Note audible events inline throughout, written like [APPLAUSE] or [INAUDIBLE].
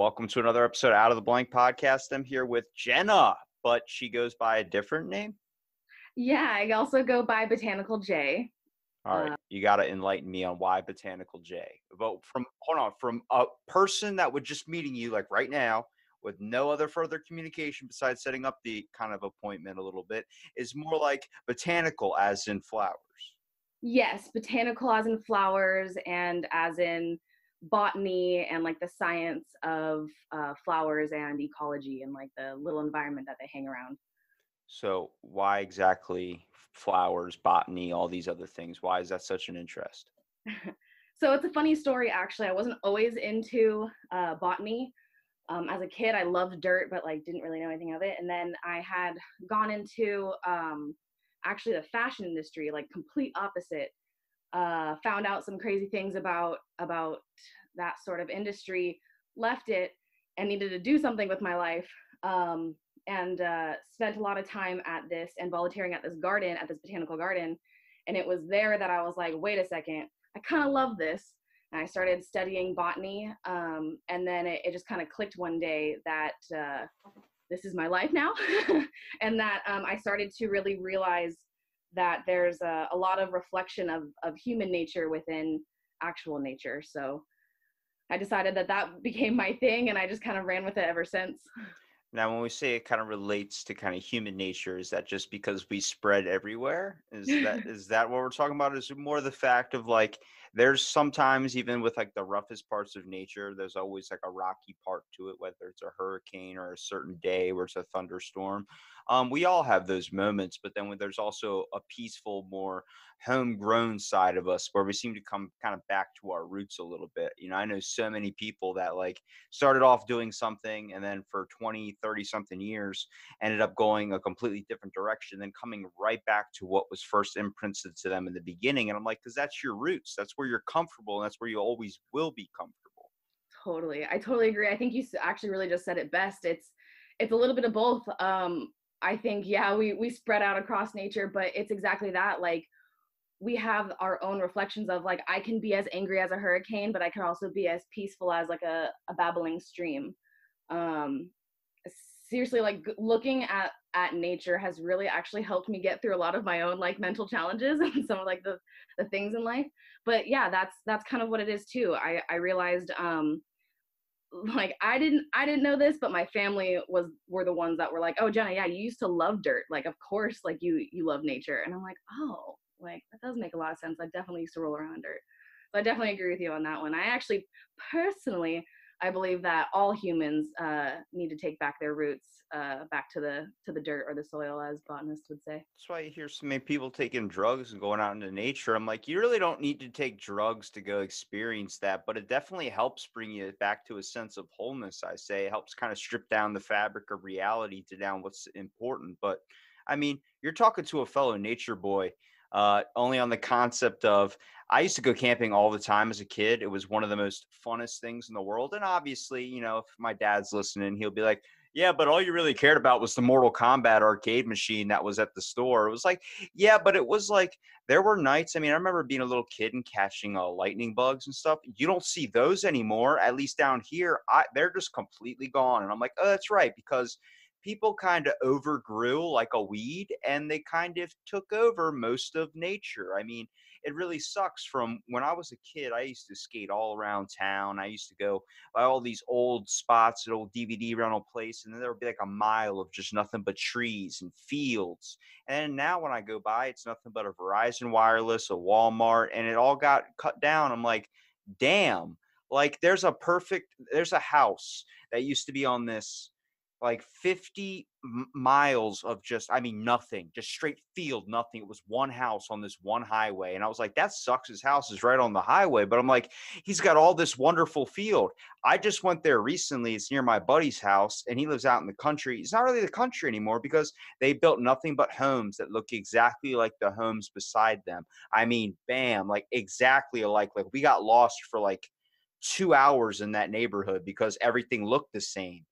Welcome to another episode of Out of the Blank podcast. I'm here with Jenna, but she goes by a different name. Yeah, I also go by Botanical Jay. All right, uh, you got to enlighten me on why Botanical Jay. But from hold on, from a person that would just meeting you like right now with no other further communication besides setting up the kind of appointment a little bit is more like botanical as in flowers. Yes, botanical as in flowers and as in botany and like the science of uh, flowers and ecology and like the little environment that they hang around. So why exactly flowers, botany, all these other things? Why is that such an interest? [LAUGHS] so it's a funny story actually. I wasn't always into uh, botany. Um, as a kid, I loved dirt, but like didn't really know anything of it. And then I had gone into um, actually the fashion industry, like complete opposite. Uh, found out some crazy things about about that sort of industry. Left it and needed to do something with my life. Um, and uh, spent a lot of time at this and volunteering at this garden, at this botanical garden. And it was there that I was like, wait a second, I kind of love this. And I started studying botany. Um, and then it, it just kind of clicked one day that uh, this is my life now. [LAUGHS] and that um, I started to really realize that there's a, a lot of reflection of, of human nature within actual nature. So I decided that that became my thing and I just kind of ran with it ever since. Now, when we say it kind of relates to kind of human nature, is that just because we spread everywhere? Is that [LAUGHS] is that what we're talking about? Is it more the fact of like there's sometimes even with like the roughest parts of nature, there's always like a rocky part to it, whether it's a hurricane or a certain day where it's a thunderstorm. Um, we all have those moments, but then when there's also a peaceful, more homegrown side of us where we seem to come kind of back to our roots a little bit. You know, I know so many people that like started off doing something and then for 20, 30 something years ended up going a completely different direction, then coming right back to what was first imprinted to them in the beginning. And I'm like, because that's your roots. That's where you're comfortable and that's where you always will be comfortable. Totally. I totally agree. I think you actually really just said it best. It's it's a little bit of both. Um I think yeah, we we spread out across nature, but it's exactly that like we have our own reflections of like I can be as angry as a hurricane, but I can also be as peaceful as like a, a babbling stream. Um, seriously, like looking at at nature has really actually helped me get through a lot of my own like mental challenges [LAUGHS] and some of like the the things in life. But yeah, that's that's kind of what it is too. I I realized um like I didn't I didn't know this, but my family was were the ones that were like, "Oh, Jenna, yeah, you used to love dirt. Like, of course, like you you love nature." And I'm like, "Oh, like that does make a lot of sense. I definitely used to roll around dirt. So I definitely agree with you on that one. I actually personally I believe that all humans uh, need to take back their roots uh, back to the to the dirt or the soil, as botanists would say. That's why you hear so many people taking drugs and going out into nature. I'm like, you really don't need to take drugs to go experience that, but it definitely helps bring you back to a sense of wholeness. I say it helps kind of strip down the fabric of reality to down what's important. But I mean, you're talking to a fellow nature boy uh, only on the concept of I used to go camping all the time as a kid. It was one of the most funnest things in the world. And obviously, you know, if my dad's listening, he'll be like, yeah, but all you really cared about was the Mortal Kombat arcade machine that was at the store. It was like, yeah, but it was like there were nights. I mean, I remember being a little kid and catching uh, lightning bugs and stuff. You don't see those anymore, at least down here. I, they're just completely gone. And I'm like, oh, that's right, because people kind of overgrew like a weed and they kind of took over most of nature. I mean, it really sucks from when I was a kid. I used to skate all around town. I used to go by all these old spots at old DVD rental place, and then there would be like a mile of just nothing but trees and fields. And now when I go by, it's nothing but a Verizon Wireless, a Walmart, and it all got cut down. I'm like, damn. Like there's a perfect, there's a house that used to be on this like 50 miles of just i mean nothing just straight field nothing. It was one house on this one highway and i was like that sucks his house is right on the highway but i'm like he's got all this wonderful field. I just went there recently it's near my buddy's house and he lives out in the country. It's not really the country anymore because they built nothing but homes that look exactly like the homes beside them. I mean bam like exactly alike like we got lost for like two hours in that neighborhood because everything looked the same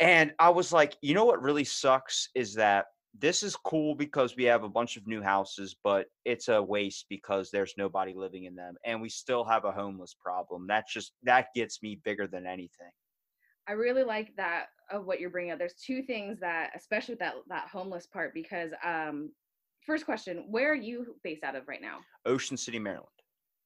and I was like, you know what really sucks is that this is cool because we have a bunch of new houses, but it's a waste because there's nobody living in them. And we still have a homeless problem. That's just, that gets me bigger than anything. I really like that of what you're bringing up. There's two things that, especially with that that homeless part, because um, first question, where are you based out of right now? Ocean City, Maryland.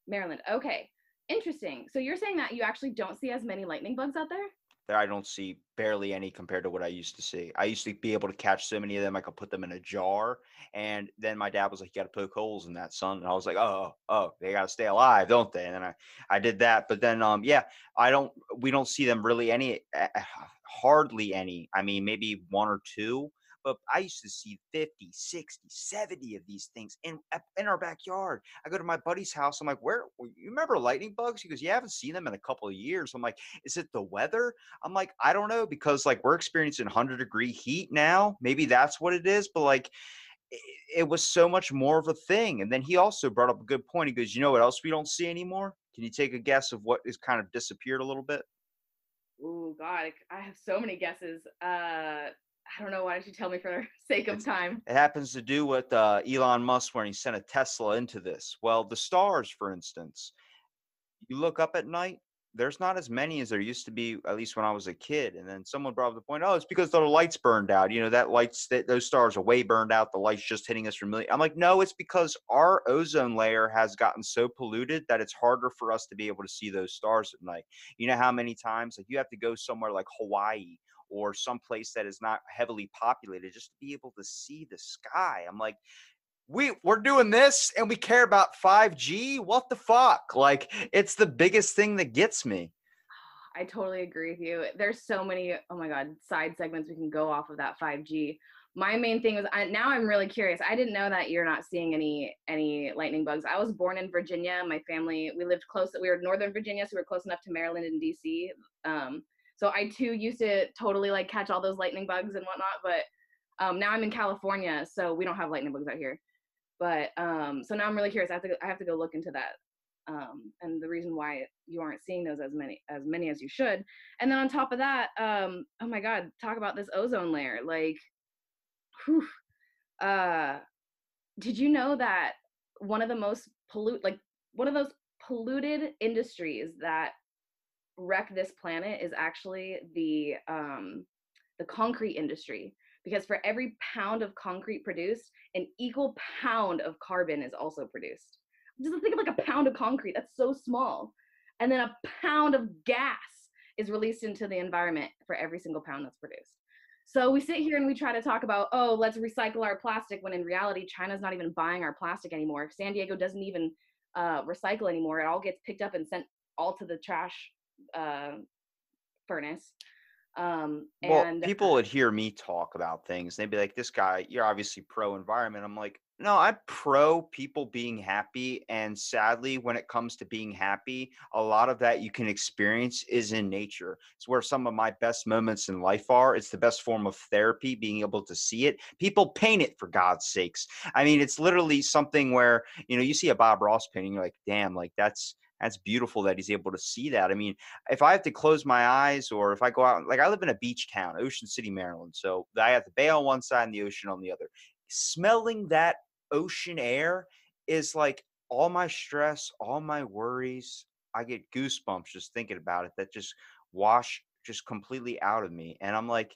Maryland. Okay, interesting. So you're saying that you actually don't see as many lightning bugs out there? There, I don't see barely any compared to what I used to see. I used to be able to catch so many of them, I could put them in a jar. And then my dad was like, "You got to poke holes in that, son." And I was like, "Oh, oh, they got to stay alive, don't they?" And then I, I did that. But then, um, yeah, I don't. We don't see them really any, uh, hardly any. I mean, maybe one or two but I used to see 50, 60, 70 of these things in in our backyard. I go to my buddy's house. I'm like, where you remember lightning bugs? He goes, Yeah, haven't seen them in a couple of years. I'm like, is it the weather? I'm like, I don't know, because like we're experiencing 100 degree heat now. Maybe that's what it is. But like it was so much more of a thing. And then he also brought up a good point. He goes, You know what else we don't see anymore? Can you take a guess of what is kind of disappeared a little bit? Oh God, I have so many guesses. Uh, I don't know. Why don't you tell me for [LAUGHS] sake of time? It happens to do with uh, Elon Musk when he sent a Tesla into this. Well, the stars, for instance, you look up at night, there's not as many as there used to be, at least when I was a kid. And then someone brought up the point, oh, it's because the lights burned out. You know, that lights, that those stars are way burned out. The light's just hitting us from million. I'm like, no, it's because our ozone layer has gotten so polluted that it's harder for us to be able to see those stars at night. You know how many times like you have to go somewhere like Hawaii or someplace that is not heavily populated just to be able to see the sky. I'm like, we we're doing this and we care about 5G. What the fuck? Like it's the biggest thing that gets me. I totally agree with you. There's so many, oh my god, side segments we can go off of that 5G. My main thing was I, now I'm really curious. I didn't know that you're not seeing any any lightning bugs. I was born in Virginia. My family we lived close. We were in Northern Virginia, so we were close enough to Maryland and DC. Um, so I too used to totally like catch all those lightning bugs and whatnot, but um, now I'm in California, so we don't have lightning bugs out here. But um, so now I'm really curious. I have to go, I have to go look into that. Um, and the reason why you aren't seeing those as many as many as you should. And then on top of that, um, oh my God, talk about this ozone layer. Like, whew, uh, did you know that one of the most pollute like one of those polluted industries that wreck this planet is actually the um, the concrete industry because for every pound of concrete produced, an equal pound of carbon is also produced. Just think of like a pound of concrete. That's so small, and then a pound of gas is released into the environment for every single pound that's produced. So we sit here and we try to talk about, oh, let's recycle our plastic when in reality, China's not even buying our plastic anymore. San Diego doesn't even uh, recycle anymore. It all gets picked up and sent all to the trash uh, furnace. Um, and well, people would hear me talk about things. They'd be like, "This guy, you're obviously pro environment." I'm like, "No, I'm pro people being happy." And sadly, when it comes to being happy, a lot of that you can experience is in nature. It's where some of my best moments in life are. It's the best form of therapy, being able to see it. People paint it for God's sakes. I mean, it's literally something where you know you see a Bob Ross painting, you're like, "Damn, like that's." That's beautiful that he's able to see that. I mean, if I have to close my eyes or if I go out, like I live in a beach town, Ocean City, Maryland. So I have the bay on one side and the ocean on the other. Smelling that ocean air is like all my stress, all my worries. I get goosebumps just thinking about it that just wash just completely out of me. And I'm like,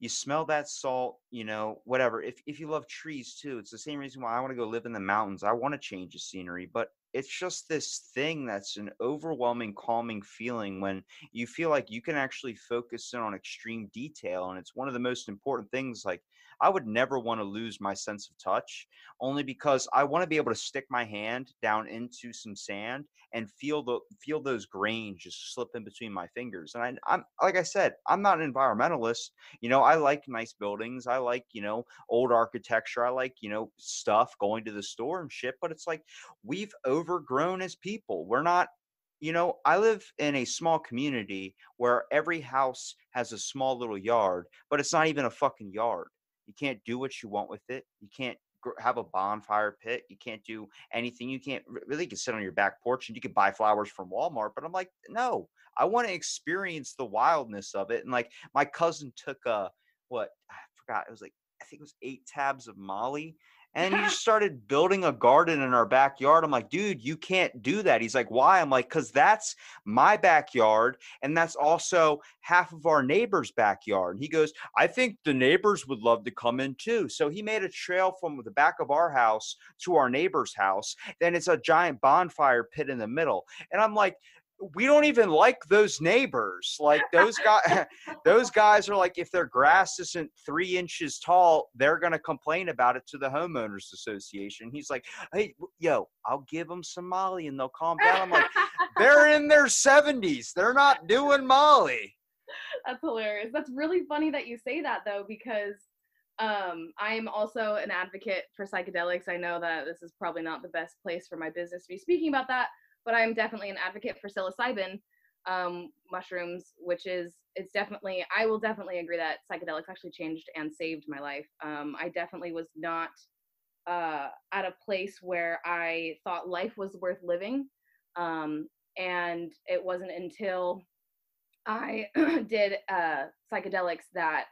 you smell that salt, you know, whatever. If if you love trees too, it's the same reason why I want to go live in the mountains. I want to change the scenery, but it's just this thing that's an overwhelming calming feeling when you feel like you can actually focus in on extreme detail and it's one of the most important things like I would never want to lose my sense of touch only because I want to be able to stick my hand down into some sand and feel the feel those grains just slip in between my fingers. And I, I'm like I said, I'm not an environmentalist. You know, I like nice buildings. I like you know old architecture. I like you know stuff going to the store and shit. But it's like we've overgrown as people. We're not you know, I live in a small community where every house has a small little yard, but it's not even a fucking yard. You can't do what you want with it. You can't have a bonfire pit. You can't do anything. You can't really you can sit on your back porch and you can buy flowers from Walmart. But I'm like, no, I want to experience the wildness of it. And like my cousin took a what I forgot. It was like I think it was eight tabs of Molly and he [LAUGHS] started building a garden in our backyard. I'm like, dude, you can't do that. He's like, why? I'm like, because that's my backyard. And that's also half of our neighbor's backyard. And he goes, I think the neighbors would love to come in too. So he made a trail from the back of our house to our neighbor's house. Then it's a giant bonfire pit in the middle. And I'm like, we don't even like those neighbors. Like those guys, [LAUGHS] [LAUGHS] those guys are like, if their grass isn't three inches tall, they're gonna complain about it to the homeowners association. He's like, hey, yo, I'll give them some Molly and they'll calm down. I'm like, they're in their seventies. They're not doing Molly. That's hilarious. That's really funny that you say that though, because um, I am also an advocate for psychedelics. I know that this is probably not the best place for my business to be speaking about that but I'm definitely an advocate for psilocybin um, mushrooms, which is it's definitely I will definitely agree that psychedelics actually changed and saved my life. Um, I definitely was not uh, at a place where I thought life was worth living, um, and it wasn't until I [CLEARS THROAT] did uh, psychedelics that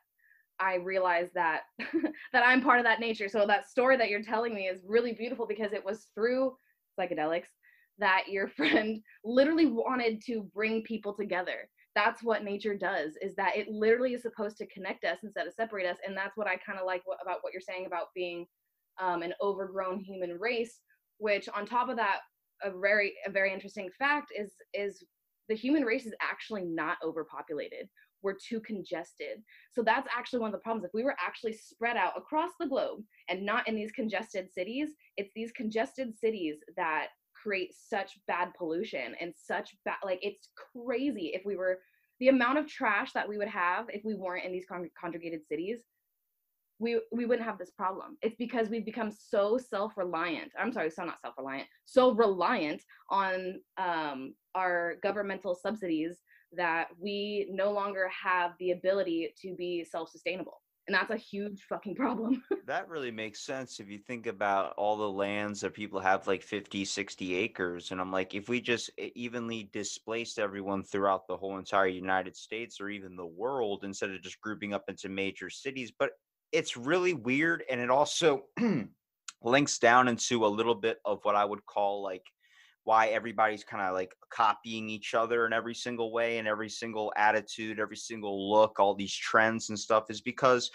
I realized that [LAUGHS] that I'm part of that nature. So that story that you're telling me is really beautiful because it was through psychedelics that your [LAUGHS] friend literally wanted to bring people together. That's what nature does is that it literally is supposed to connect us instead of separate us and that's what i kind of like about what you're saying about being um, an overgrown human race which on top of that a very a very interesting fact is is the human race is actually not overpopulated. We're too congested. So that's actually one of the problems. If we were actually spread out across the globe and not in these congested cities it's these congested cities that create such bad pollution and such bad like it's crazy if we were the amount of trash that we would have if we weren't in these con- conjugated cities we we wouldn't have this problem. It's because we've become so self-reliant i'm sorry so not self-reliant so reliant on um, our governmental subsidies that we no longer have the ability to be self-sustainable and that's a huge fucking problem. [LAUGHS] That really makes sense if you think about all the lands that people have like 50 60 acres and i'm like if we just evenly displaced everyone throughout the whole entire united states or even the world instead of just grouping up into major cities but it's really weird and it also [CLEARS THROAT] links down into a little bit of what i would call like why everybody's kind of like copying each other in every single way and every single attitude, every single look, all these trends and stuff is because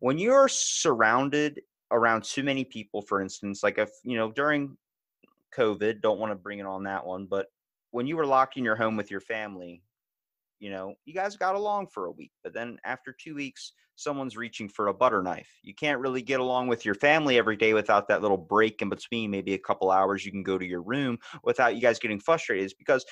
when you're surrounded around too many people, for instance, like if, you know, during COVID, don't want to bring it on that one, but when you were locked in your home with your family, you know, you guys got along for a week, but then after two weeks, someone's reaching for a butter knife. You can't really get along with your family every day without that little break in between, maybe a couple hours you can go to your room without you guys getting frustrated. Is because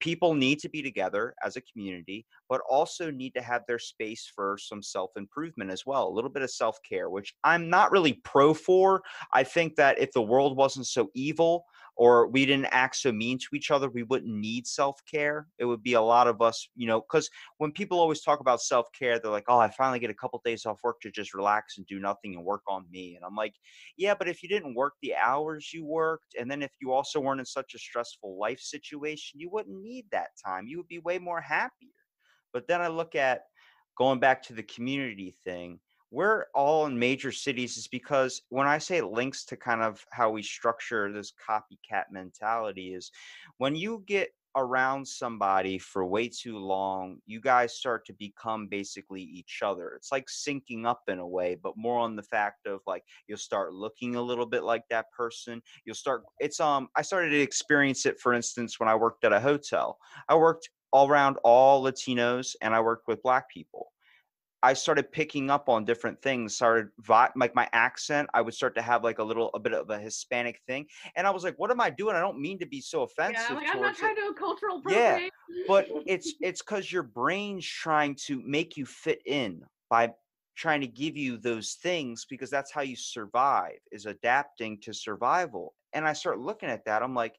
people need to be together as a community, but also need to have their space for some self improvement as well, a little bit of self care, which I'm not really pro for. I think that if the world wasn't so evil, or we didn't act so mean to each other, we wouldn't need self care. It would be a lot of us, you know, because when people always talk about self care, they're like, oh, I finally get a couple days off work to just relax and do nothing and work on me. And I'm like, yeah, but if you didn't work the hours you worked, and then if you also weren't in such a stressful life situation, you wouldn't need that time. You would be way more happier. But then I look at going back to the community thing we're all in major cities is because when I say it links to kind of how we structure this copycat mentality is when you get around somebody for way too long, you guys start to become basically each other. It's like syncing up in a way, but more on the fact of like you'll start looking a little bit like that person. You'll start it's um I started to experience it for instance when I worked at a hotel. I worked all around all Latinos and I worked with black people. I started picking up on different things. Started vi- like my accent. I would start to have like a little a bit of a Hispanic thing, and I was like, "What am I doing? I don't mean to be so offensive." Yeah, like I'm not towards it." trying to do a cultural Yeah, but it's it's because your brain's trying to make you fit in by trying to give you those things because that's how you survive is adapting to survival and i start looking at that i'm like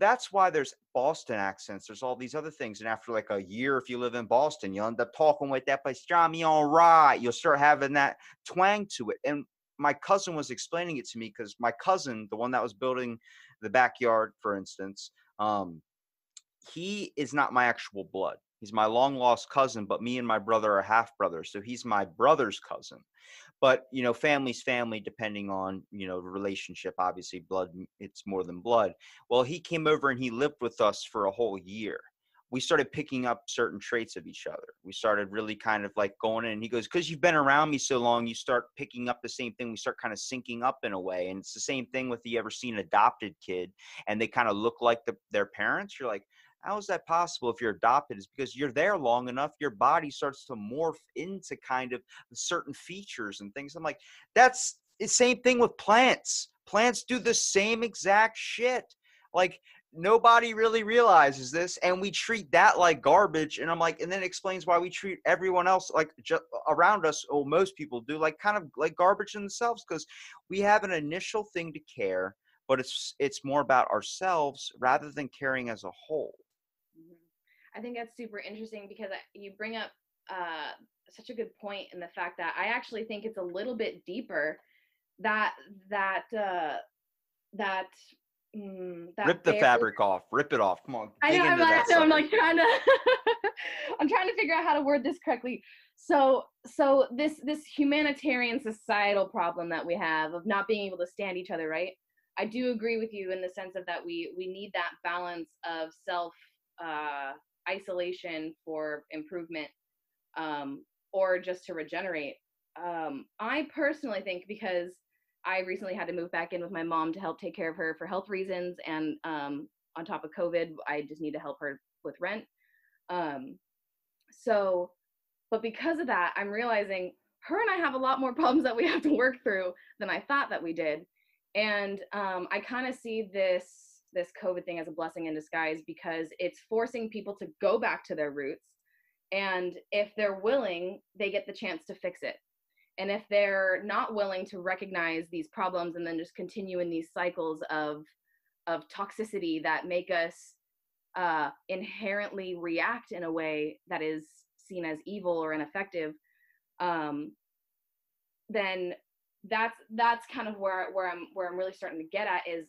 that's why there's boston accents there's all these other things and after like a year if you live in boston you'll end up talking with that pastrami all right you'll start having that twang to it and my cousin was explaining it to me because my cousin the one that was building the backyard for instance um, he is not my actual blood. He's my long lost cousin, but me and my brother are half brothers. So he's my brother's cousin. But, you know, family's family, depending on, you know, relationship. Obviously, blood it's more than blood. Well, he came over and he lived with us for a whole year. We started picking up certain traits of each other. We started really kind of like going in. And he goes, Because you've been around me so long, you start picking up the same thing. We start kind of syncing up in a way. And it's the same thing with you ever seen adopted kid and they kind of look like the, their parents. You're like, how is that possible if you're adopted? Is because you're there long enough, your body starts to morph into kind of certain features and things. I'm like, that's the same thing with plants. Plants do the same exact shit. Like nobody really realizes this, and we treat that like garbage. And I'm like, and then it explains why we treat everyone else like just around us, or most people do, like kind of like garbage themselves, because we have an initial thing to care, but it's it's more about ourselves rather than caring as a whole. I think that's super interesting because you bring up uh, such a good point in the fact that I actually think it's a little bit deeper that that uh, that mm, that Rip the fabric off. Rip it off. Come on. I know, I'm like, know, I'm like trying to [LAUGHS] I'm trying to figure out how to word this correctly. So so this this humanitarian societal problem that we have of not being able to stand each other, right? I do agree with you in the sense of that we we need that balance of self uh, isolation for improvement um, or just to regenerate. Um, I personally think because I recently had to move back in with my mom to help take care of her for health reasons, and um, on top of COVID, I just need to help her with rent. Um, so, but because of that, I'm realizing her and I have a lot more [LAUGHS] problems that we have to work through than I thought that we did. And um, I kind of see this this COVID thing as a blessing in disguise because it's forcing people to go back to their roots. And if they're willing, they get the chance to fix it. And if they're not willing to recognize these problems and then just continue in these cycles of of toxicity that make us uh, inherently react in a way that is seen as evil or ineffective, um, then that's that's kind of where where I'm where I'm really starting to get at is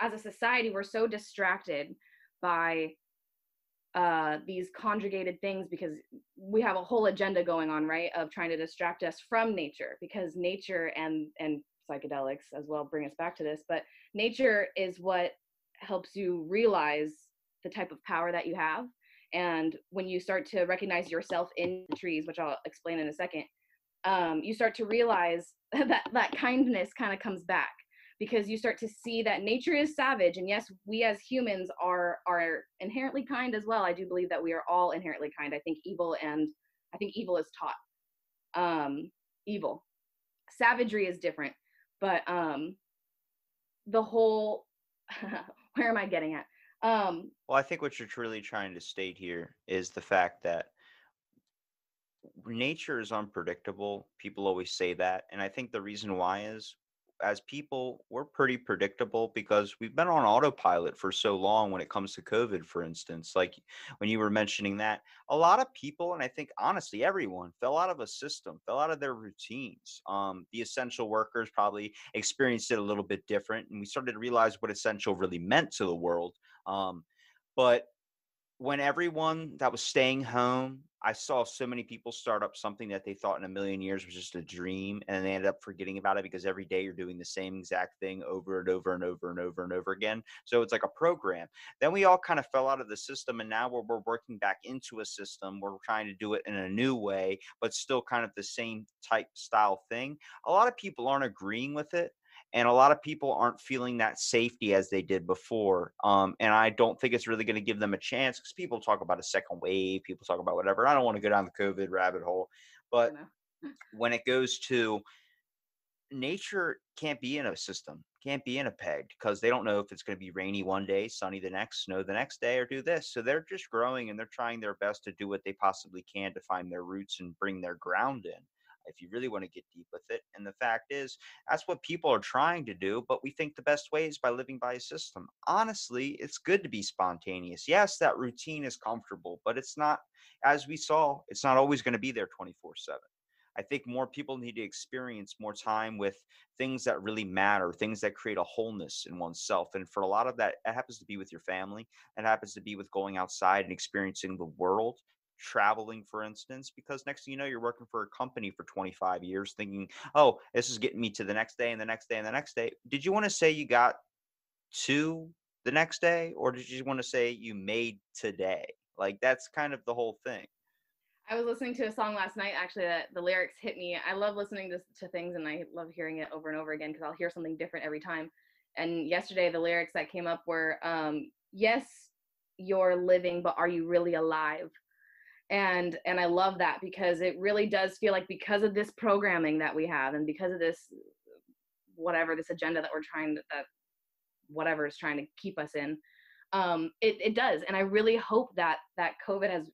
as a society we're so distracted by uh, these conjugated things because we have a whole agenda going on right of trying to distract us from nature because nature and and psychedelics as well bring us back to this but nature is what helps you realize the type of power that you have. And when you start to recognize yourself in the trees which i'll explain in a second um, you start to realize [LAUGHS] that that kindness kind of comes back because you start to see that nature is savage and yes we as humans are are inherently kind as well i do believe that we are all inherently kind i think evil and i think evil is taught um evil savagery is different but um the whole [LAUGHS] where am i getting at um Well, I think what you're truly trying to state here is the fact that nature is unpredictable. People always say that. And I think the reason why is as people, we're pretty predictable because we've been on autopilot for so long when it comes to COVID, for instance. Like when you were mentioning that, a lot of people, and I think honestly everyone, fell out of a system, fell out of their routines. Um, the essential workers probably experienced it a little bit different, and we started to realize what essential really meant to the world. Um, but when everyone that was staying home, I saw so many people start up something that they thought in a million years was just a dream, and they ended up forgetting about it because every day you're doing the same exact thing over and over and over and over and over again. So it's like a program. Then we all kind of fell out of the system, and now we're, we're working back into a system. We're trying to do it in a new way, but still kind of the same type style thing. A lot of people aren't agreeing with it and a lot of people aren't feeling that safety as they did before. Um, and I don't think it's really going to give them a chance because people talk about a second wave, people talk about whatever. I don't want to go down the COVID rabbit hole, but when it goes to nature can't be in a system, can't be in a peg because they don't know if it's going to be rainy one day, sunny the next, snow the next day, or do this. So they're just growing and they're trying their best to do what they possibly can to find their roots and bring their ground in if you really want to get deep with it. And the fact is, that's what people are trying to do, but we think the best way is by living by a system. Honestly, it's good to be spontaneous. Yes, that routine is comfortable, but it's not, as we saw, it's not always going to be there 24 7. I think more people need to experience more time with things that really matter, things that create a wholeness in oneself. And for a lot of that, it happens to be with your family. It happens to be with going outside and experiencing the world traveling for instance because next thing you know you're working for a company for 25 years thinking oh this is getting me to the next day and the next day and the next day did you want to say you got to the next day or did you want to say you made today like that's kind of the whole thing I was listening to a song last night actually that the lyrics hit me. I love listening to, to things and I love hearing it over and over again because I'll hear something different every time. And yesterday the lyrics that came up were um, yes, you're living, but are you really alive? And and i love that because it really does feel like because of this programming that we have and because of this whatever this agenda that we're trying to, that whatever is trying to keep us in um it, it does. And i really hope that that covid has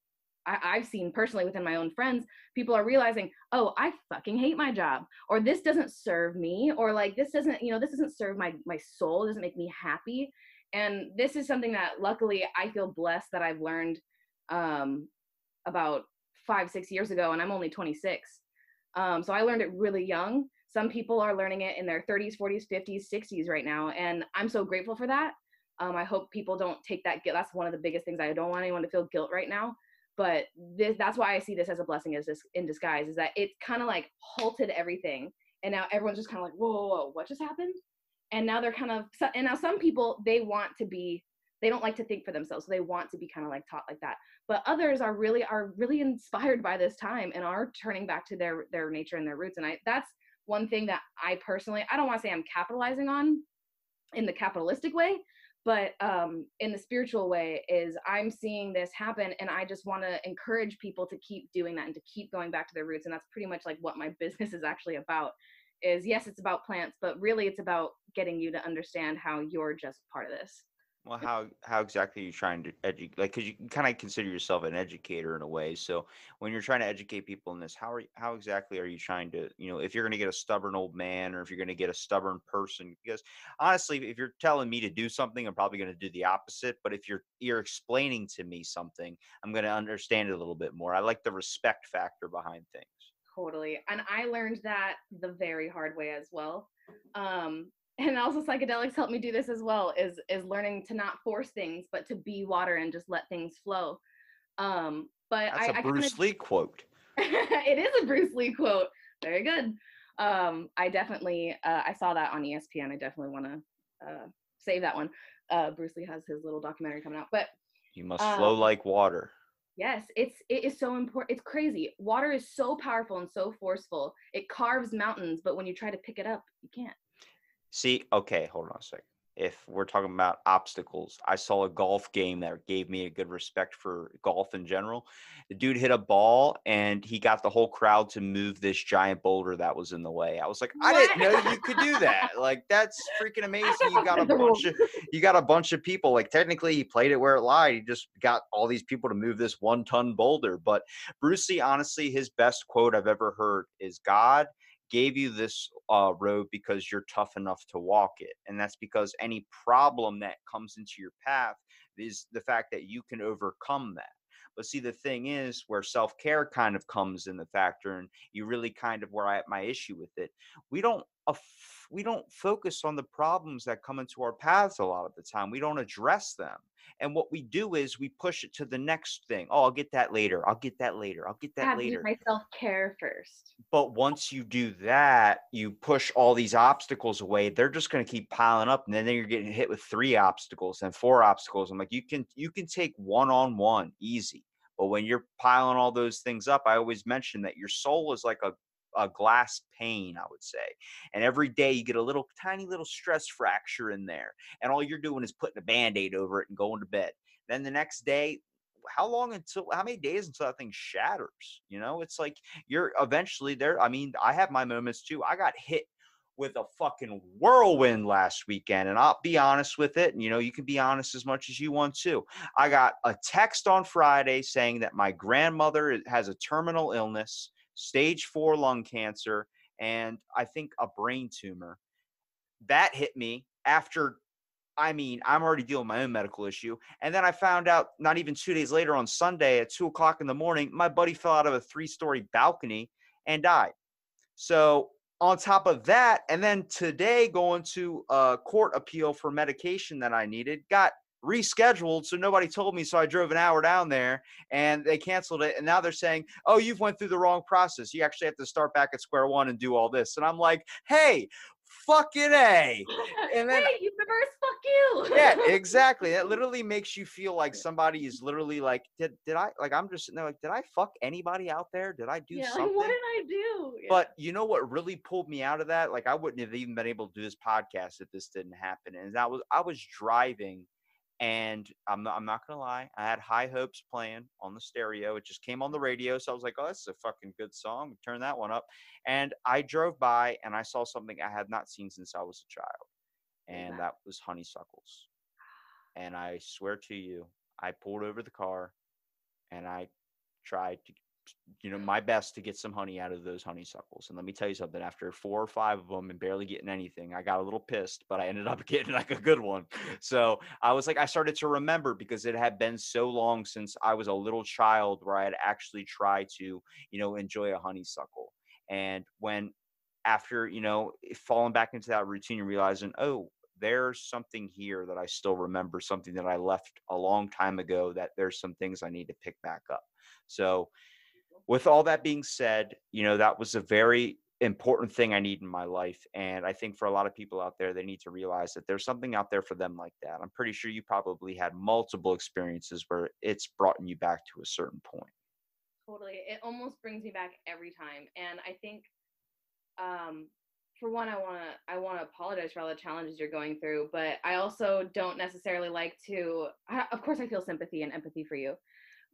I, i've seen personally within my own friends people are realizing oh i fucking hate my job or this doesn't serve me or like this doesn't you know this doesn't serve my my soul doesn't make me happy. And this is something that luckily i feel blessed that i've learned um about five, six years ago, and I'm only 26. Um, so I learned it really young. Some people are learning it in their 30s, 40s, 50s, 60s right now, and I'm so grateful for that. Um, I hope people don't take that guilt. That's one of the biggest things. I don't want anyone to feel guilt right now. But this, that's why I see this as a blessing as this in disguise, is that it kind of like halted everything. And now everyone's just kind of like, whoa, whoa, whoa, what just happened? And now they're kind of, and now some people, they want to be they don't like to think for themselves so they want to be kind of like taught like that. But others are really are really inspired by this time and are turning back to their their nature and their roots and i that's one thing that i personally i don't want to say i'm capitalizing on in the capitalistic way but um, in the spiritual way is i'm seeing this happen and i just want to encourage people to keep doing that and to keep going back to their roots and that's pretty much like what my [LAUGHS] business is actually about is yes it's about plants but really it's about getting you to understand how you're just part of this well, how how exactly are you trying to educate? Like, because you kind of consider yourself an educator in a way. So when you're trying to educate people in this, how are you, how exactly are you trying to, you know, if you're going to get a stubborn old man or if you're going to get a stubborn person? Because honestly, if you're telling me to do something, I'm probably going to do the opposite. But if you're you're explaining to me something, I'm going to understand it a little bit more. I like the respect factor behind things. Totally, and I learned that the very hard way as well. Um, and also psychedelics help me do this as well is is learning to not force things but to be water and just let things flow um but That's I, a Bruce kinda, Lee quote. [LAUGHS] it is a Bruce Lee quote. Very good. Um, I definitely uh, I saw that on ESPN. I definitely want to uh, save that one. Uh, Bruce Lee has his little documentary coming out, but you must um, flow like water. Yes, it's it is so important. It's crazy. Water is so powerful and so forceful. It carves mountains, but when you try to pick it up, you can't. See, okay, hold on a second. If we're talking about obstacles, I saw a golf game that gave me a good respect for golf in general. The dude hit a ball and he got the whole crowd to move this giant boulder that was in the way. I was like, I didn't know you could do that. Like that's freaking [LAUGHS] amazing. You got a bunch of you got a bunch of people. Like technically he played it where it lied. He just got all these people to move this one ton boulder. But Bruce Lee, honestly, his best quote I've ever heard is God gave you this uh, road because you're tough enough to walk it. And that's because any problem that comes into your path is the fact that you can overcome that. But see, the thing is where self care kind of comes in the factor, and you really kind of where I have my issue with it. We don't f- we don't focus on the problems that come into our paths a lot of the time. We don't address them. And what we do is we push it to the next thing. Oh, I'll get that later. I'll get that later. I'll get that have to do later. my self care first. But once you do that, you push all these obstacles away. They're just going to keep piling up, and then you're getting hit with three obstacles and four obstacles. I'm like, you can you can take one on one easy, but when you're piling all those things up, I always mention that your soul is like a a glass pane, I would say. And every day you get a little tiny little stress fracture in there, and all you're doing is putting a band-aid over it and going to bed. Then the next day, how long until how many days until that thing shatters? You know, it's like you're eventually there. I mean, I have my moments too. I got hit with a fucking whirlwind last weekend, and I'll be honest with it. And you know, you can be honest as much as you want to. I got a text on Friday saying that my grandmother has a terminal illness, stage four lung cancer, and I think a brain tumor. That hit me after I mean, I'm already dealing with my own medical issue. And then I found out not even two days later on Sunday at two o'clock in the morning, my buddy fell out of a three story balcony and died. So, on top of that, and then today going to a court appeal for medication that I needed, got rescheduled so nobody told me so i drove an hour down there and they canceled it and now they're saying oh you've went through the wrong process you actually have to start back at square one and do all this and i'm like hey fucking a [LAUGHS] And then- hey, universe, fuck you. yeah, exactly. That [LAUGHS] literally makes you feel like somebody is literally like, did did I like? I'm just sitting there like, did I fuck anybody out there? Did I do yeah, [LAUGHS] something? like what did I do? Yeah. But you know what really pulled me out of that? Like I wouldn't have even been able to do this podcast if this didn't happen. And that was I was driving and I'm not I'm not gonna lie, I had high hopes playing on the stereo. It just came on the radio. So I was like, oh, this is a fucking good song. Turn that one up. And I drove by and I saw something I had not seen since I was a child. And that was honeysuckles. And I swear to you, I pulled over the car and I tried to you know my best to get some honey out of those honeysuckles. And let me tell you something after four or five of them and barely getting anything i got a little pissed but i ended up [LAUGHS] getting like a good one. So i was like i started to remember because it had been so long since i was a little child where i had actually tried to you know enjoy a honeysuckle. And when after you know falling back into that routine and realizing oh there's something here that i still remember something that i left a long time ago that there's some things i need to pick back up. So with all that being said, you know, that was a very important thing I need in my life. And I think for a lot of people out there, they need to realize that there's something out there for them like that. I'm pretty sure you probably had multiple experiences where it's brought you back to a certain point. totally it almost brings me back every time and i think um for one i want to i want to apologize for all the challenges you're going through but i also don't necessarily like to I, of course i feel sympathy and empathy for you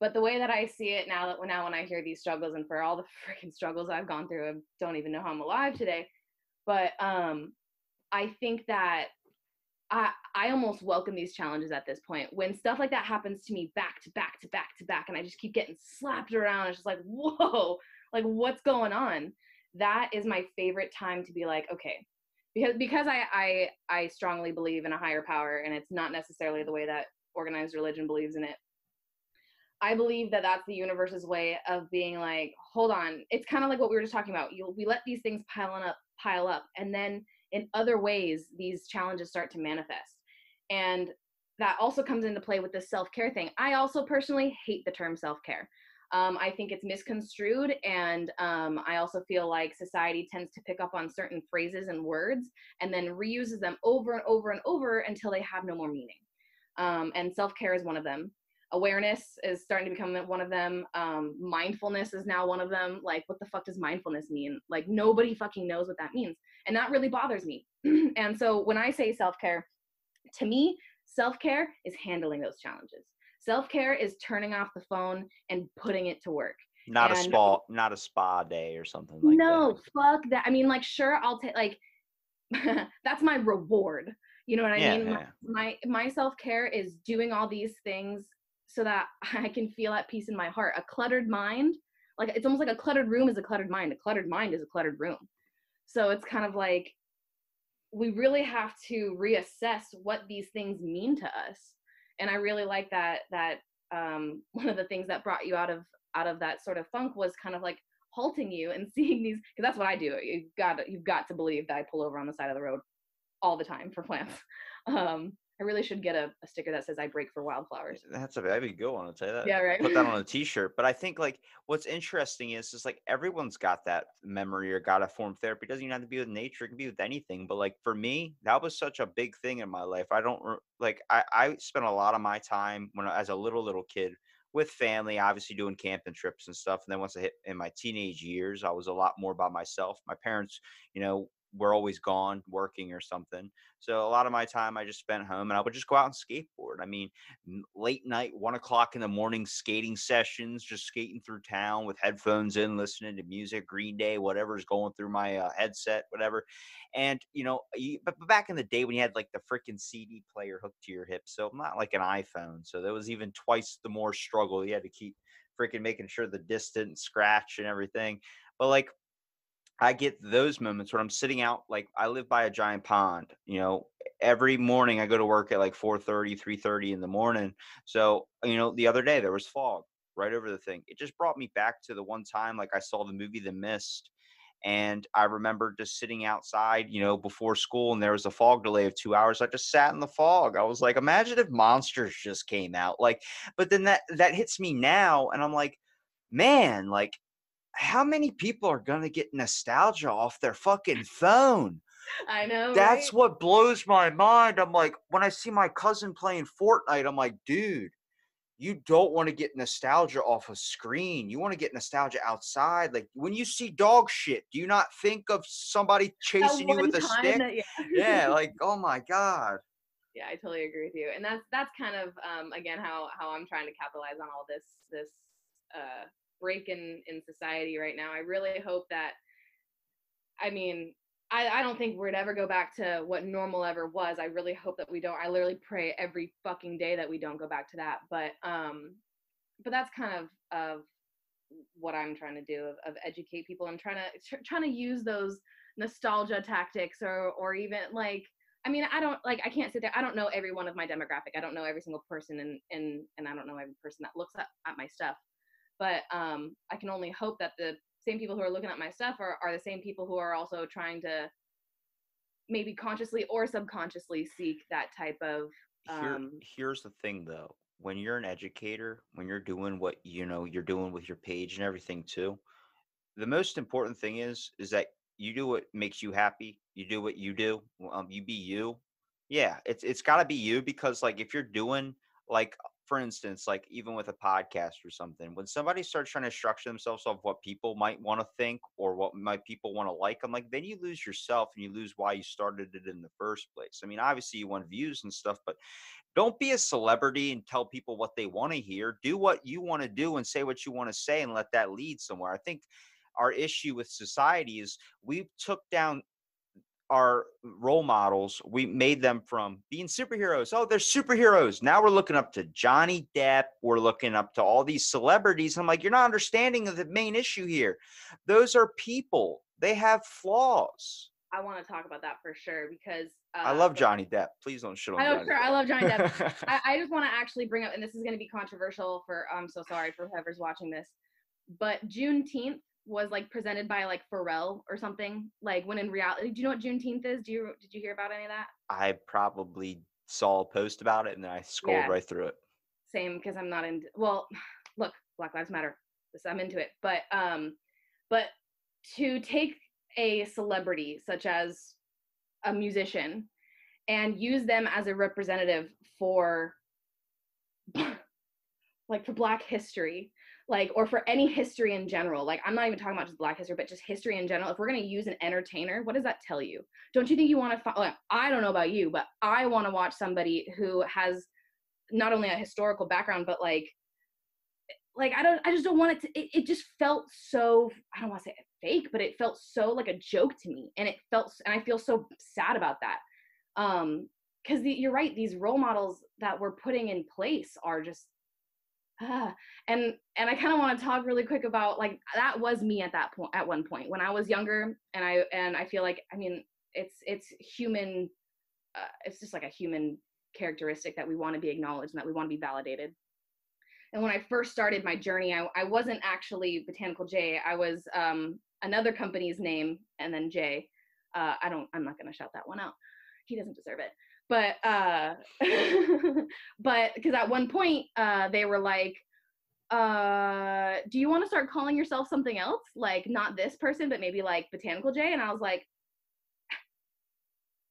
but the way that i see it now that now when i hear these struggles and for all the [LAUGHS] freaking struggles i've gone through i don't even know how i'm alive today but um i think that I, I almost welcome these challenges at this point. When stuff like that happens to me back to back to back to back, and I just keep getting slapped around, it's just like, [LAUGHS] whoa, like what's going on? That is my favorite time to be like, okay, because because I I I strongly believe in a higher power, and it's not necessarily the way that organized religion believes in it. I believe that that's the universe's way of being like, hold on. It's kind of like what we were just talking about. You we let these things pile on up, pile up, and then in other ways these challenges start to manifest. And that also comes into play with the self-care thing. I also personally hate the term self-care. Um, I think it's misconstrued, and um, I also feel like society tends to pick up on certain phrases and words and then reuses them over and over and over until they have no more meaning. Um, and self care is one of them. Awareness is starting to become one of them. Um, mindfulness is now one of them. Like, what the fuck does mindfulness mean? Like, nobody fucking knows what that means. And that really bothers me. [CLEARS THROAT] and so, when I say self care, to me, self care is handling those challenges. Self care is turning off the phone and putting it to work. Not a spa, not a spa day or something like no, that. No fuck that. I mean, like, sure, I'll take like [LAUGHS] that's my reward. You know what I Yeah, mean? Yeah. My my self care is doing all these things so that [LAUGHS] I can feel at peace in my heart. A cluttered mind, like it's almost like a cluttered room is a cluttered mind. A cluttered mind is a cluttered room. So it's kind of like we really have to reassess what these things mean to us. And I really like that that um, [LAUGHS] one of the things that brought you out of out of that sort of funk was kind of like halting you and [LAUGHS] seeing these because that's what I do. You've got you've got to believe that I pull over on the side of the road all the time for plants. Um, I really should get a, a sticker that says I break for wildflowers. That's a that'd be a good one. I'll tell you that. Yeah, right. Put that on a [LAUGHS] T-shirt. But I think like what's interesting is is like everyone's got that memory or got a form of therapy. It doesn't even have to be with nature. It can be with anything. But like for me, that was such a big thing in my life. I don't like. I I spent a lot of my time when I, as a little little kid with family, obviously doing camping trips and stuff. And then once I hit in my teenage years, I was a lot more by myself. My parents, you know, were always gone working or something. So a lot of my time I just spent home and I would just go out and skateboard. I mean, late night, one o'clock in the morning skating sessions, just skating through town with headphones in, listening to music, Green Day, whatever's going through my uh, headset, whatever. And, you know, you, but, back in the day when you had like the freaking CD player hooked to your hip, so not like an iPhone. So there was even twice the more struggle. You had to keep freaking making sure the distance scratch and everything. But like I get those moments when I'm sitting out like I live by a giant pond, you know, every morning I go to work at like 4:30, 3:30 in the morning. So, you know, the other day there was fog right over the thing. It just brought me back to the one time like I saw the movie The Mist and I remember just sitting outside, you know, before school and there was a fog delay of 2 hours. I just sat in the fog. I was like, imagine if monsters just came out. Like but then that that hits me now and I'm like, man, like how many people are gonna get nostalgia off their fucking phone? I know. That's right? what blows my mind. I'm like, when I see my cousin playing Fortnite, I'm like, dude, you don't want to get nostalgia off a screen. You want to get nostalgia outside. Like when you see dog shit, do you not think of somebody chasing you with a stick? that- yeah. Yeah, [LAUGHS] like, oh my God. yeah, I totally agree with you. And that's that's kind of um, again how how I'm trying to capitalize on all this this uh, break in in society right now. I really hope that. I mean, I I don't think we'd ever go back to what normal ever was. I really hope that we don't. I literally pray every fucking day that we don't go back to that. But um, but that's kind of of what I'm trying to do of, of educate people and trying to tr- trying to use those nostalgia tactics or or even like I mean, I don't like I can't sit there. I don't know every one of my demographic. I don't know every single person and and and I don't know every person that looks at, at my stuff. But um I can only hope that the same people who are looking at my stuff are, are the same people who are also trying to maybe consciously or subconsciously seek that type of Here, um here's the thing though. When you're an educator when you're doing what you know you're doing with your page and everything too the most important thing is is that you do what makes you happy you do what you do um, you be you. Yeah it's it's got to be you because like if you're doing like for instance like even with a podcast or something when somebody starts trying to structure themselves off what people might want to think or what might people want to like i'm like then you lose yourself and you lose why you started it in the first place. I mean obviously you want views and stuff but don't be a celebrity and tell people what they want to hear. Do what you want to do and say what you want to say and let that lead somewhere. I think our issue with society is we took down our role models we made them from being superheroes. Oh they're superheroes. Now we're looking up to johnny depp. We're looking up to all these celebrities. I'm like you're not understanding the main issue here. Those are people. They have flaws. I want to talk about that for sure because uh, i love johnny depp. Please don't shit on I johnny sure, I love Johnny Depp. [LAUGHS] I, I just want to actually bring up, and this is going to be controversial for. I'm so sorry for whoever's watching this, but Juneteenth was like presented by like Pharrell or something. Like when in reality, do you know what Juneteenth is? Do you did you hear about any of that? I probably saw a post about it and then I scrolled Yeah. right through it. Same because I'm not in. Well, [SIGHS] look, Black Lives Matter. This I'm into it, but um, but to take a celebrity such as a musician and use them as a representative for [LAUGHS] like for black history like or for any history in general like i'm not even talking about just black history but just history in general if we're going to use an entertainer what does that tell you? Don't you think you want to fo- like, i don't know about you but i want to watch somebody who has not only a historical background but like like i don't i just don't want it to it, it just felt so i don't want to say fake but it felt so like a joke to me and it felt and i feel so sad about that. Um because you're right these role models that we're putting in place are just ah. and and i kind of want to talk really quick about like that was me at that point at one point when i was younger and i and i feel like i mean it's it's human uh, it's just like a human characteristic that we want to be acknowledged and that we want to be validated and when I first started my journey, I, I wasn't actually Botanical Jay. I was um, another company's name and then J. Uh, I don't. I'm not gonna shout that one out. He doesn't deserve it. But uh, [LAUGHS] but because at one point uh, they were like, uh, "Do you want to start calling yourself something else? Like not this person, but maybe like Botanical Jay?" And I was like,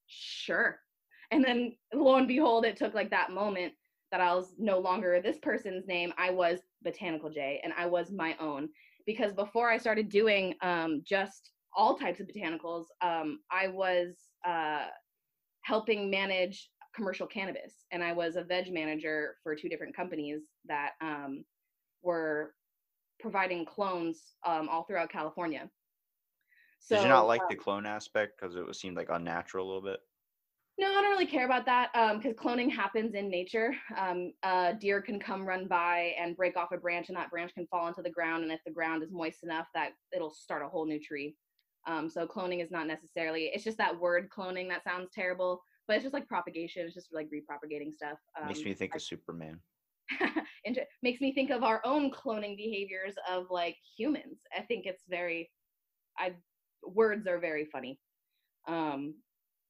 "Sure." And then lo and behold, it took like that moment that I was no longer this person's name. I was Botanical Jay, and I was my own because before I started doing um, just all types of botanicals, um, I was uh, helping manage commercial cannabis, and I was a veg manager for two different companies that um, were providing clones um, all throughout California. So, Did you not like uh, the clone aspect because it was seemed like unnatural a little bit? No, I don't really care about that because cloning happens in nature. Um, a deer can come run by and break off a branch, and that branch can fall into the ground. And if the ground is moist enough, that it'll start a whole new tree. Um, so cloning is not necessarily. It's just that word cloning that sounds terrible, but it's just like propagation. It's just like repropagating stuff. Um, Makes me think of Superman. [LAUGHS] inter- makes me think of our own cloning behaviors of like humans. I think it's very. I words are very funny. Um,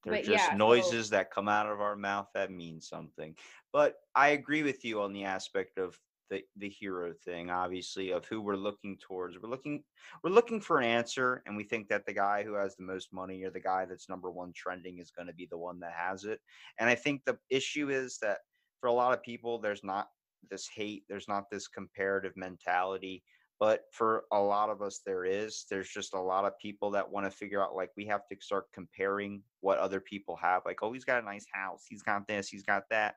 They're But just yeah, so- noises that come out of our mouth that mean something. But I agree with you on the aspect of the the hero thing, obviously, of who we're looking towards. We're looking we're looking for an answer, and we think that the guy who has the most money or the guy that's number one trending is going to be the one that has it. And I think the issue is that for a lot of people, there's not this hate, there's not this comparative mentality but for a lot of us there is there's just a lot of people that want to figure out like we have to start comparing what other people have like oh he's got a nice house he's got this he's got that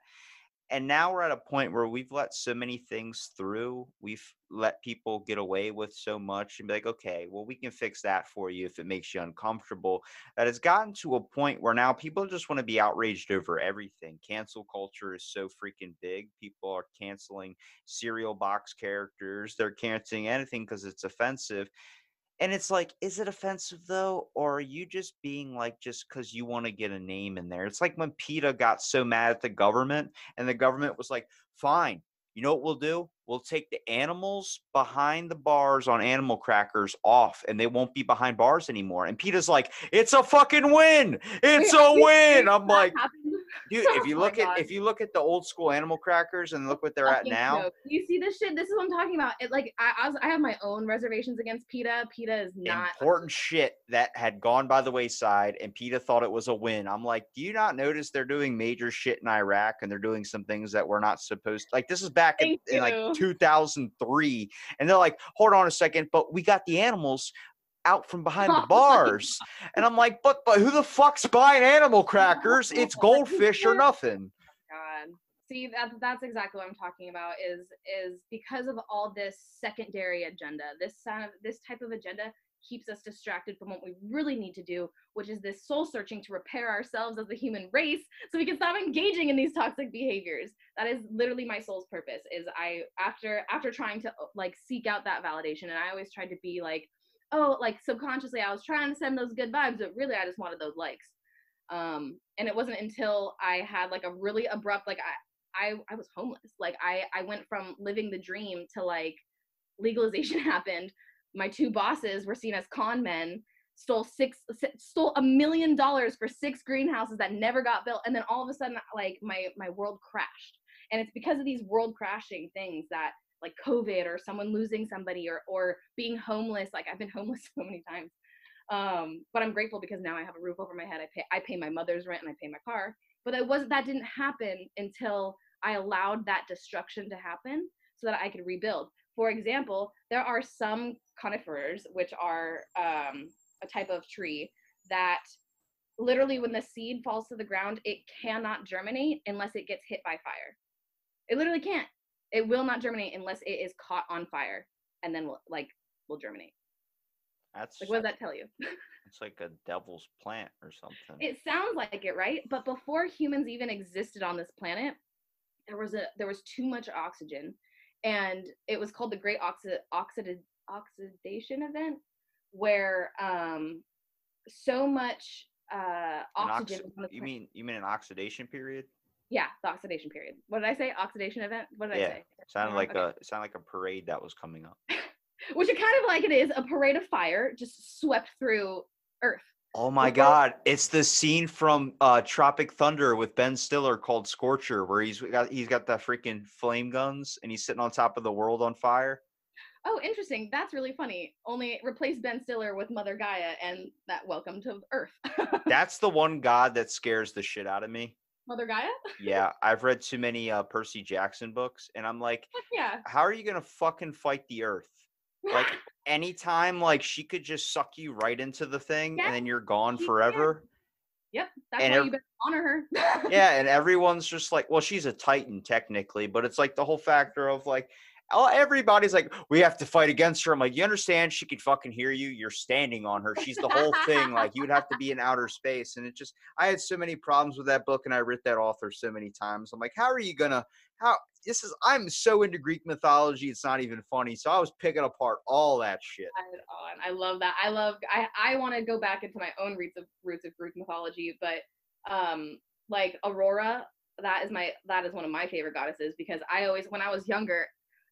and now we're at a point where we've let so many things through we've let people get away with so much and be like okay well we can fix that for you if it makes you uncomfortable. That has gotten to a point where now people just want to be outraged over everything. Cancel culture is so freaking big. People are canceling cereal box characters. They're canceling anything because it's offensive and it's like is it offensive though or are you just being like just because you want to get a name in there? It's like when PETA got so mad at the government and the government was like fine you know what we'll do we'll take the animals behind the bars on animal crackers off and they won't be behind bars anymore and PETA's like it's a fucking win it's a [LAUGHS] win i'm like dude if [LAUGHS] you Oh look at God. if you look at the old school animal crackers and look what they're at now joke. You see this shit? This is what I'm talking about. It like I, I was I have my own reservations against PETA. PETA is not important shit that had gone by the wayside and PETA thought it was a win. I'm like, do you not notice they're doing major shit in Iraq and they're doing some things that we're not supposed to like this is back in, in like. 2003 and they're like, hold on a second, but we got the animals out from [LAUGHS] behind the bars. and I'm like, but but who the fuck's buying animal crackers? It's goldfish or nothing. [LAUGHS] Oh God. See that that's exactly what I'm talking about is is because of all this secondary agenda. This kind of this type of agenda keeps us distracted from what we really need to do, which is this soul searching to repair ourselves as a human race so we can stop engaging in these toxic behaviors. That is literally my soul's purpose is I after after trying to like seek out that validation and I always tried to be like oh like subconsciously I was trying to send those good vibes but really I just wanted those likes. Um and it wasn't until I had like a really abrupt like I I I was homeless. Like I I went from living the dream to like legalization [LAUGHS] happened. My two bosses were seen as con men, stole six stole a million dollars for six greenhouses that never got built and then all of a sudden like my my world crashed. And it's because of these world crashing things that like COVID or someone losing somebody or or being homeless. Like I've been [LAUGHS] homeless so many times. Um, but I'm grateful because now I have a roof over my head. I pay I pay my mother's rent and I pay my car. But that wasn't that didn't happen until I allowed that destruction to happen so that I could rebuild. For example, there are some conifers, which are um, a type of tree that literally when the seed falls to the ground, it cannot germinate unless it gets hit by fire. It literally can't. It will not germinate unless it is caught on fire and then will like will germinate. That's Like what does that tell you? [LAUGHS] it's like a devil's plant or something. It sounds like it, right? But before humans even existed on this planet, there was a there was too much oxygen, and it was called the Great Oxi- Oxida- Oxidation Event, where um, so much uh, oxygen. oxi- you mean you mean an oxidation period? Yeah, the oxidation period. What did I say? Oxidation event. What did Yeah, I say? Sounded Uh, like okay. a it sounded like a parade that was coming up. [LAUGHS] Which it kind of like it is a parade of fire just swept through Earth. Oh my god, it's the scene from uh Tropic Thunder with Ben Stiller called Scorcher where he's got he's got the freaking flame guns and he's sitting on top of the world on fire. Oh, interesting. That's really funny. Only replace Ben Stiller with Mother Gaia and that welcome to Earth. [LAUGHS] That's the one god that scares the shit out of me. Mother Gaia? Yeah, [LAUGHS] I've read too many uh Percy Jackson books and I'm like, Heck yeah. how are you to fucking fight the earth? Like [LAUGHS] anytime like she could just suck you right into the thing Yeah, and then you're gone she can. forever. Yep, that's And why ev- you better honor her. [LAUGHS] yeah, and everyone's just like, well, she's a titan technically, but it's like the whole factor of like, oh, everybody's like, we have to fight against her. I'm like, you understand? She could fucking hear you. You're standing on her. She's the whole thing. Like, you would have to be in outer space. And it just, I had so many problems with that book, and I read that author so many times. I'm like, how are you gonna? How this is? I'm so into Greek mythology. It's not even funny. So I was picking apart all that shit. I love that. I love. I I want to go back into my own roots of roots of Greek mythology, but um, like Aurora, that is my that is one of my favorite goddesses because I always when I was younger,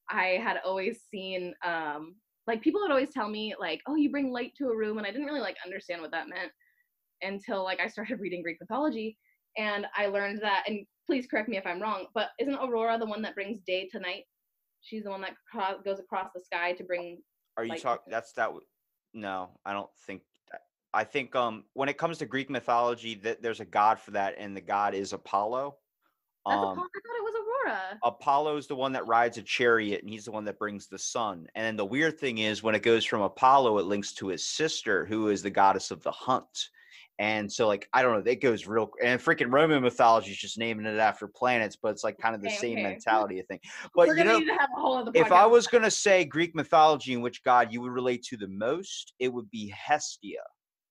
I had always seen um like people would always tell me like, oh, you bring light to a room, and I didn't really like understand what that meant until like I started reading Greek mythology, and I learned that. And please correct me if I'm wrong, but isn't Aurora the one that brings day to night? She's the one that cro- goes across the sky to bring Are you talking? That's that. w- No, I don't think. that- I think um when it comes to Greek mythology, that there's a god for that, and the god is Apollo. Um, I thought it was Aurora. Apollo is the one that rides a chariot, and he's the one that brings the sun. And then the weird thing is, when it goes from Apollo, it links to his sister, who is the goddess of the hunt. And so, like, I don't know, it goes real. And freaking Roman mythology is just naming it after planets, but it's like kind of the Okay, same okay. mentality of thing. [LAUGHS] But you gonna know, have a whole other. if I was going to say Greek mythology in which god you would relate to the most, it would be Hestia.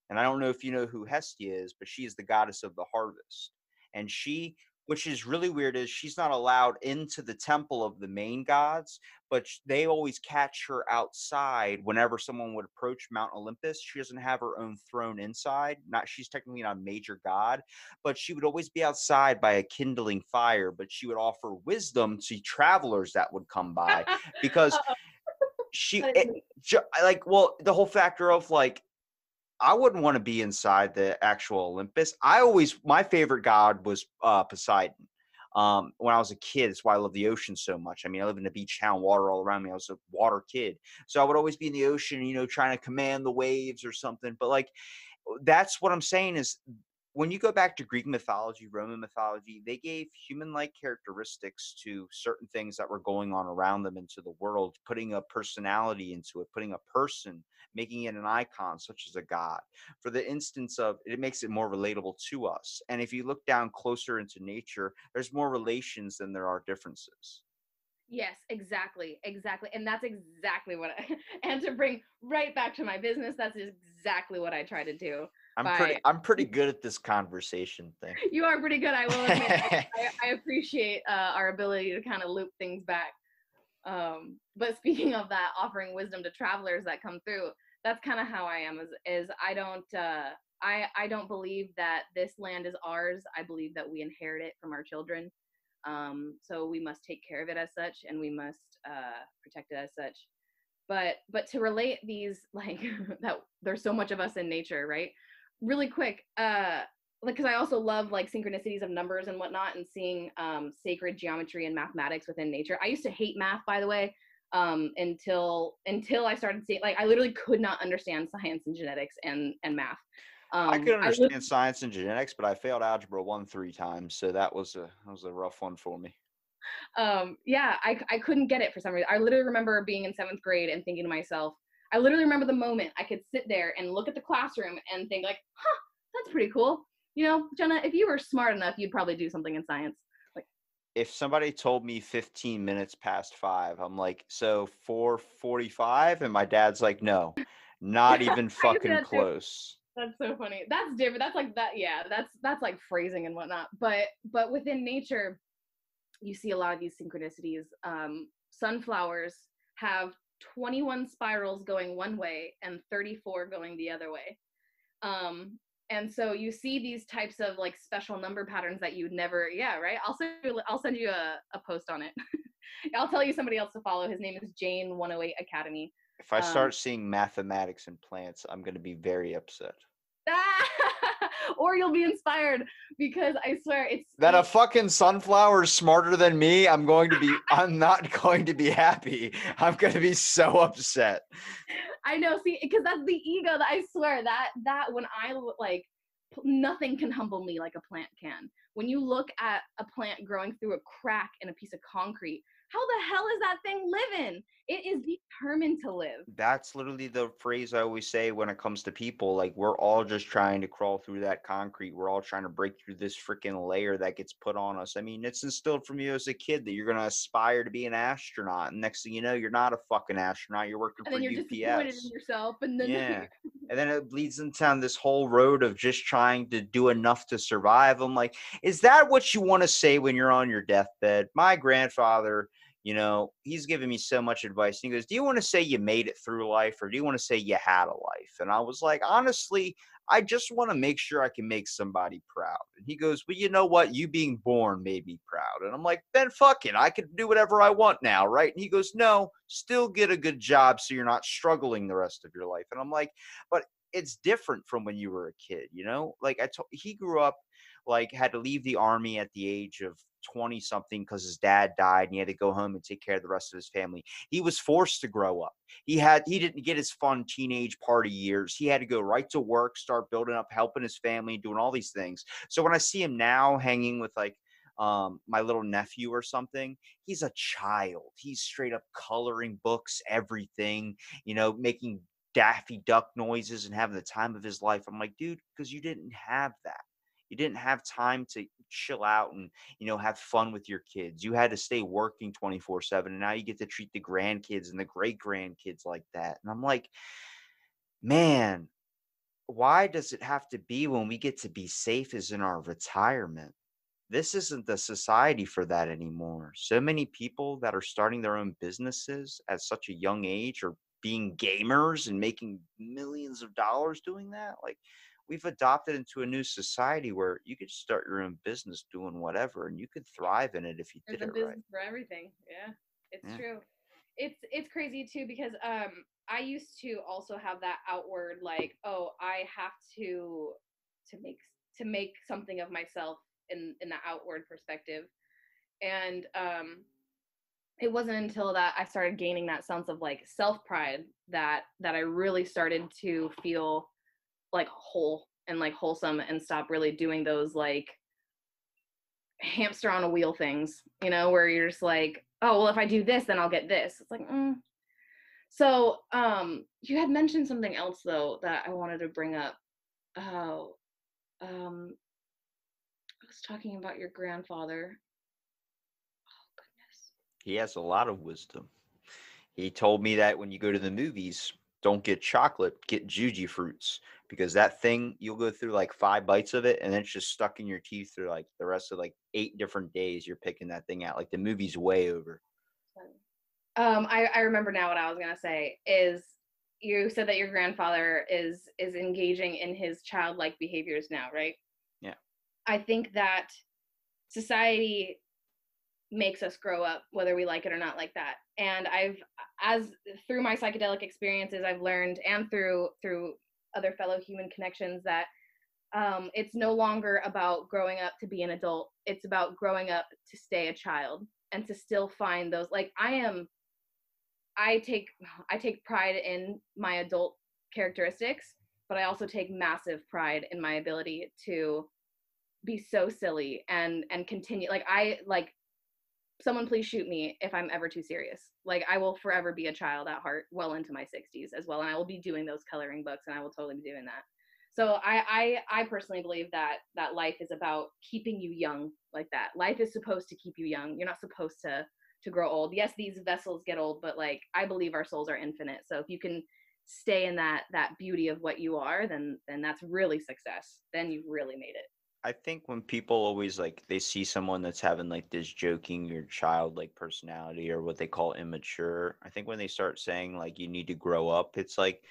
And I don't know if you know who Hestia is, but she is the goddess of the harvest. And she, which is really weird, is she's not allowed into the temple of the main gods, but they always catch her outside whenever someone would approach Mount Olympus. She doesn't have her own throne inside. Not she's technically not a major god, but she would always be outside by a kindling fire, but she would offer wisdom to travelers that would come by [LAUGHS] because she it, neat. ju- I like well the whole factor of like I wouldn't want to be inside the actual Olympus. I always my favorite god was uh Poseidon. Um, when I was a kid, that's why I love the ocean so much. I mean, I live in a beach town, water all around me. I was a water kid, so I would always be in the ocean, you know, trying to command the waves or something. But like, that's what I'm saying is when you go back to Greek mythology, Roman mythology, they gave human like characteristics to certain things that were going on around them into the world, putting a personality into it, putting a person, making it an icon, such as a god. For the instance of it makes it more relatable to us. And if you look down closer into nature, there's more relations than there are differences. Yes, exactly, exactly, and that's exactly what. I, [LAUGHS] and to bring right back to my business, that's exactly what I try to do. I'm pretty I'm pretty good at this conversation thing. You are pretty good. I will admit. I, [LAUGHS] I, I appreciate uh, our ability to kind of loop things back. Um, but speaking of that, offering wisdom to travelers that come through, that's kind of how I am. Is is I don't uh, I I don't believe that this land is ours. I believe that we inherit it from our children. Um, so we must take care of it as such, and we must uh, protect it as such. But but to relate these [LAUGHS] like that, there's so much of us in nature, right? Really quick, uh, like because I also love like synchronicities of numbers and whatnot, and seeing um, sacred geometry and mathematics within nature. I used to hate math, by the way, um, until until I started seeing like I literally could not understand science and genetics and and math. Um, I could understand science and genetics, but I failed algebra one three times, so that was a that was a rough one for me. um yeah I, I couldn't get it for some reason i literally remember being in seventh grade and thinking to myself i literally remember the moment i could sit there and look at the classroom and think like huh that's pretty cool. You know jenna if you were smart enough you'd probably do something in science. If somebody told me 15 minutes past five, I'm like, so 4:45, and my dad's like, no, not [LAUGHS] even fucking too. close. that's so funny. That's different. That's like that yeah that's that's like phrasing and whatnot. But but within nature you see a lot of these synchronicities. Um sunflowers have 21 spirals going one way and 34 going the other way. Um and so you see these types of like special number patterns that you'd never yeah right? I'll send you i'll send you a, a post on it. [LAUGHS] I'll tell you somebody else to follow. His name is jane 108 academy. If I Um, start seeing mathematics in plants, I'm going to be very upset. [LAUGHS] or you'll be inspired because i swear it's That a fucking sunflower is smarter than me, I'm going to be, I'm not [LAUGHS] going to be happy. I'm going to be so upset. I know, see, because that's the ego that I swear that that when I like nothing can humble me like a plant can. When you look at a plant growing through a crack in a piece of concrete, how the hell is that thing living? It is determined to live. That's literally the phrase I always say when it comes to people. Like, we're all just trying to crawl through that concrete. We're all trying to break through this freaking layer that gets put on us. I mean, it's instilled from you as a kid that you're going to aspire to be an astronaut. And next thing you know, you're not a fucking astronaut. You're working And for then you're disappointed UPS. in yourself, and then Yeah. [LAUGHS] and then it leads down this whole road of just trying to do enough to survive. I'm like, is that what you want to say when you're on your deathbed? My grandfather, you know, he's given me so much advice. He goes, Do you want to say you made it through life or do you want to say you had a life? And I was like, Honestly, I just want to make sure I can make somebody proud. And he goes, Well, you know what? You being born made me proud. And I'm like, Then fuck it. I can do whatever I want now, right? And he goes, No, still get a good job so you're not struggling the rest of your life. And I'm like, But it's different from when you were a kid, you know? Like I told he grew up like had to leave the army at the age of 20 something because his dad died and he had to go home and take care of the rest of his family. He was forced to grow up. He had he didn't get his fun teenage party years. He had to go right to work, start building up, helping his family, doing all these things. So when I see him now hanging with like um my little nephew or something he's a child he's straight up coloring books everything you know making daffy duck noises and having the time of his life i'm like dude because you didn't have that you didn't have time to chill out and you know have fun with your kids. You had to stay working 24 7 and now you get to treat the grandkids and the great grandkids like that and i'm like man why does it have to be when we get to be safe as in our retirement? This isn't the society for that anymore. So many people that are starting their own businesses at such a young age are being gamers and making millions of dollars doing that like we've adopted into a new society where you could start your own business doing whatever and you could thrive in it if you There's did a it business right for everything. Yeah, it's Yeah. true. It's it's crazy too because um I used to also have that outward like oh I have to to make to make something of myself in in the outward perspective, and um it wasn't until that I started gaining that sense of like self pride that that I really started to feel like whole and like wholesome and stop really doing those like hamster on a wheel things, you know, where you're just like, oh, well, if I do this, then I'll get this. It's like, mm. so um, you had mentioned something else though that I wanted to bring up. Oh, um, I was talking about your grandfather. Oh goodness. he has a lot of wisdom he told me that when you go to the movies don't get chocolate get Jujyfruits because that thing you'll go through like five bites of it and then it's just stuck in your teeth through like the rest of like eight different days you're picking that thing out like the movie's way over Um, I, I remember now what I was gonna say is you said that your grandfather is is engaging in his childlike behaviors now, right? Yeah. I think that society makes us grow up whether we like it or not like that. And I've as through my psychedelic experiences I've learned and through through other fellow human connections that um, it's no longer about growing up to be an adult. It's about growing up to stay a child and to still find those like I am I take I take pride in my adult characteristics, but I also take massive pride in my ability to be so silly and and continue like I like someone please shoot me if I'm ever too serious. Like I will forever be a child at heart well into my 60s as well and I will be doing those coloring books and I will totally be doing that. So I I I personally believe that that life is about keeping you young like that. Life is supposed to keep you young. You're not supposed to to grow old. Yes, these vessels get old, but like I believe our souls are infinite. So if you can stay in that that beauty of what you are, then then that's really success. Then you've really made it. I think when people always like they see someone that's having like this joking or childlike personality or what they call immature, I think when they start saying like you need to grow up, it's like,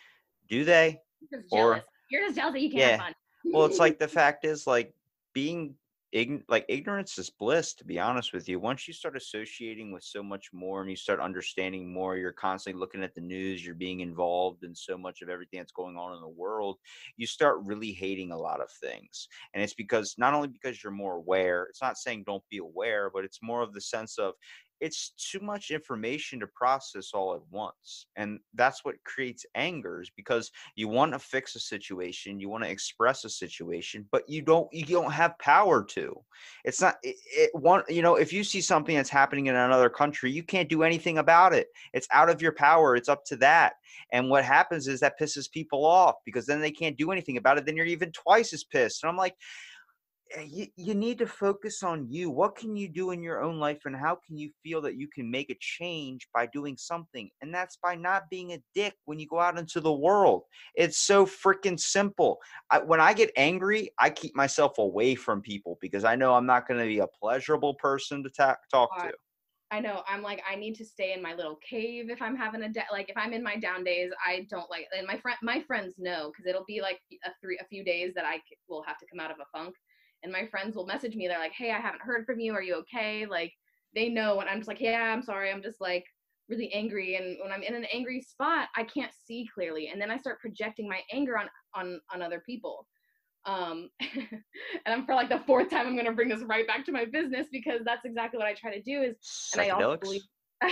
do they? You're just Or- You're just jealous that you can't Yeah. have fun. Well, it's like the [LAUGHS] fact is like being ign- like ignorance is bliss to be honest with you. Once you start associating with so much more and you start understanding more, you're constantly looking at the news, you're being involved in so much of everything that's going on in the world, you start really hating a lot of things. And it's because not only because you're more aware, it's not saying don't be aware, but it's more of the sense of it's too much information to process all at once. And that's what creates angers because you want to fix a situation, you want to express a situation, but you don't you don't have power to. It's not it, it one you know, if you see something that's happening in another country, you can't do anything about it. It's out of your power. It's up to that. And what happens is that pisses people off because then they can't do anything about it. Then you're even twice as pissed. And I'm like, you, you need to focus on you. What can you do in your own life, and how can you feel that you can make a change by doing something? And that's by not being a dick when you go out into the world. It's so freaking simple. I, when I get angry, I keep myself away from people because I know I'm not going to be a pleasurable person to ta- talk Uh, to. I know. I'm like, I need to stay in my little cave if I'm having a da- like if I'm in my down days. I don't like, and my friend, my friends know because it'll be like a three, a few days that I c- will have to come out of a funk, and my friends will message me. They're like, Hey, I haven't heard from you. Are you okay? Like they know, and I'm just like, Yeah, I'm sorry. I'm just like really angry, and when I'm in an angry spot, I can't see clearly, and then I start projecting my anger on on on other people. Um, [LAUGHS] and I'm for like the fourth time, I'm gonna bring this right back to my business because that's exactly what I try to do. Is and I also believe [LAUGHS]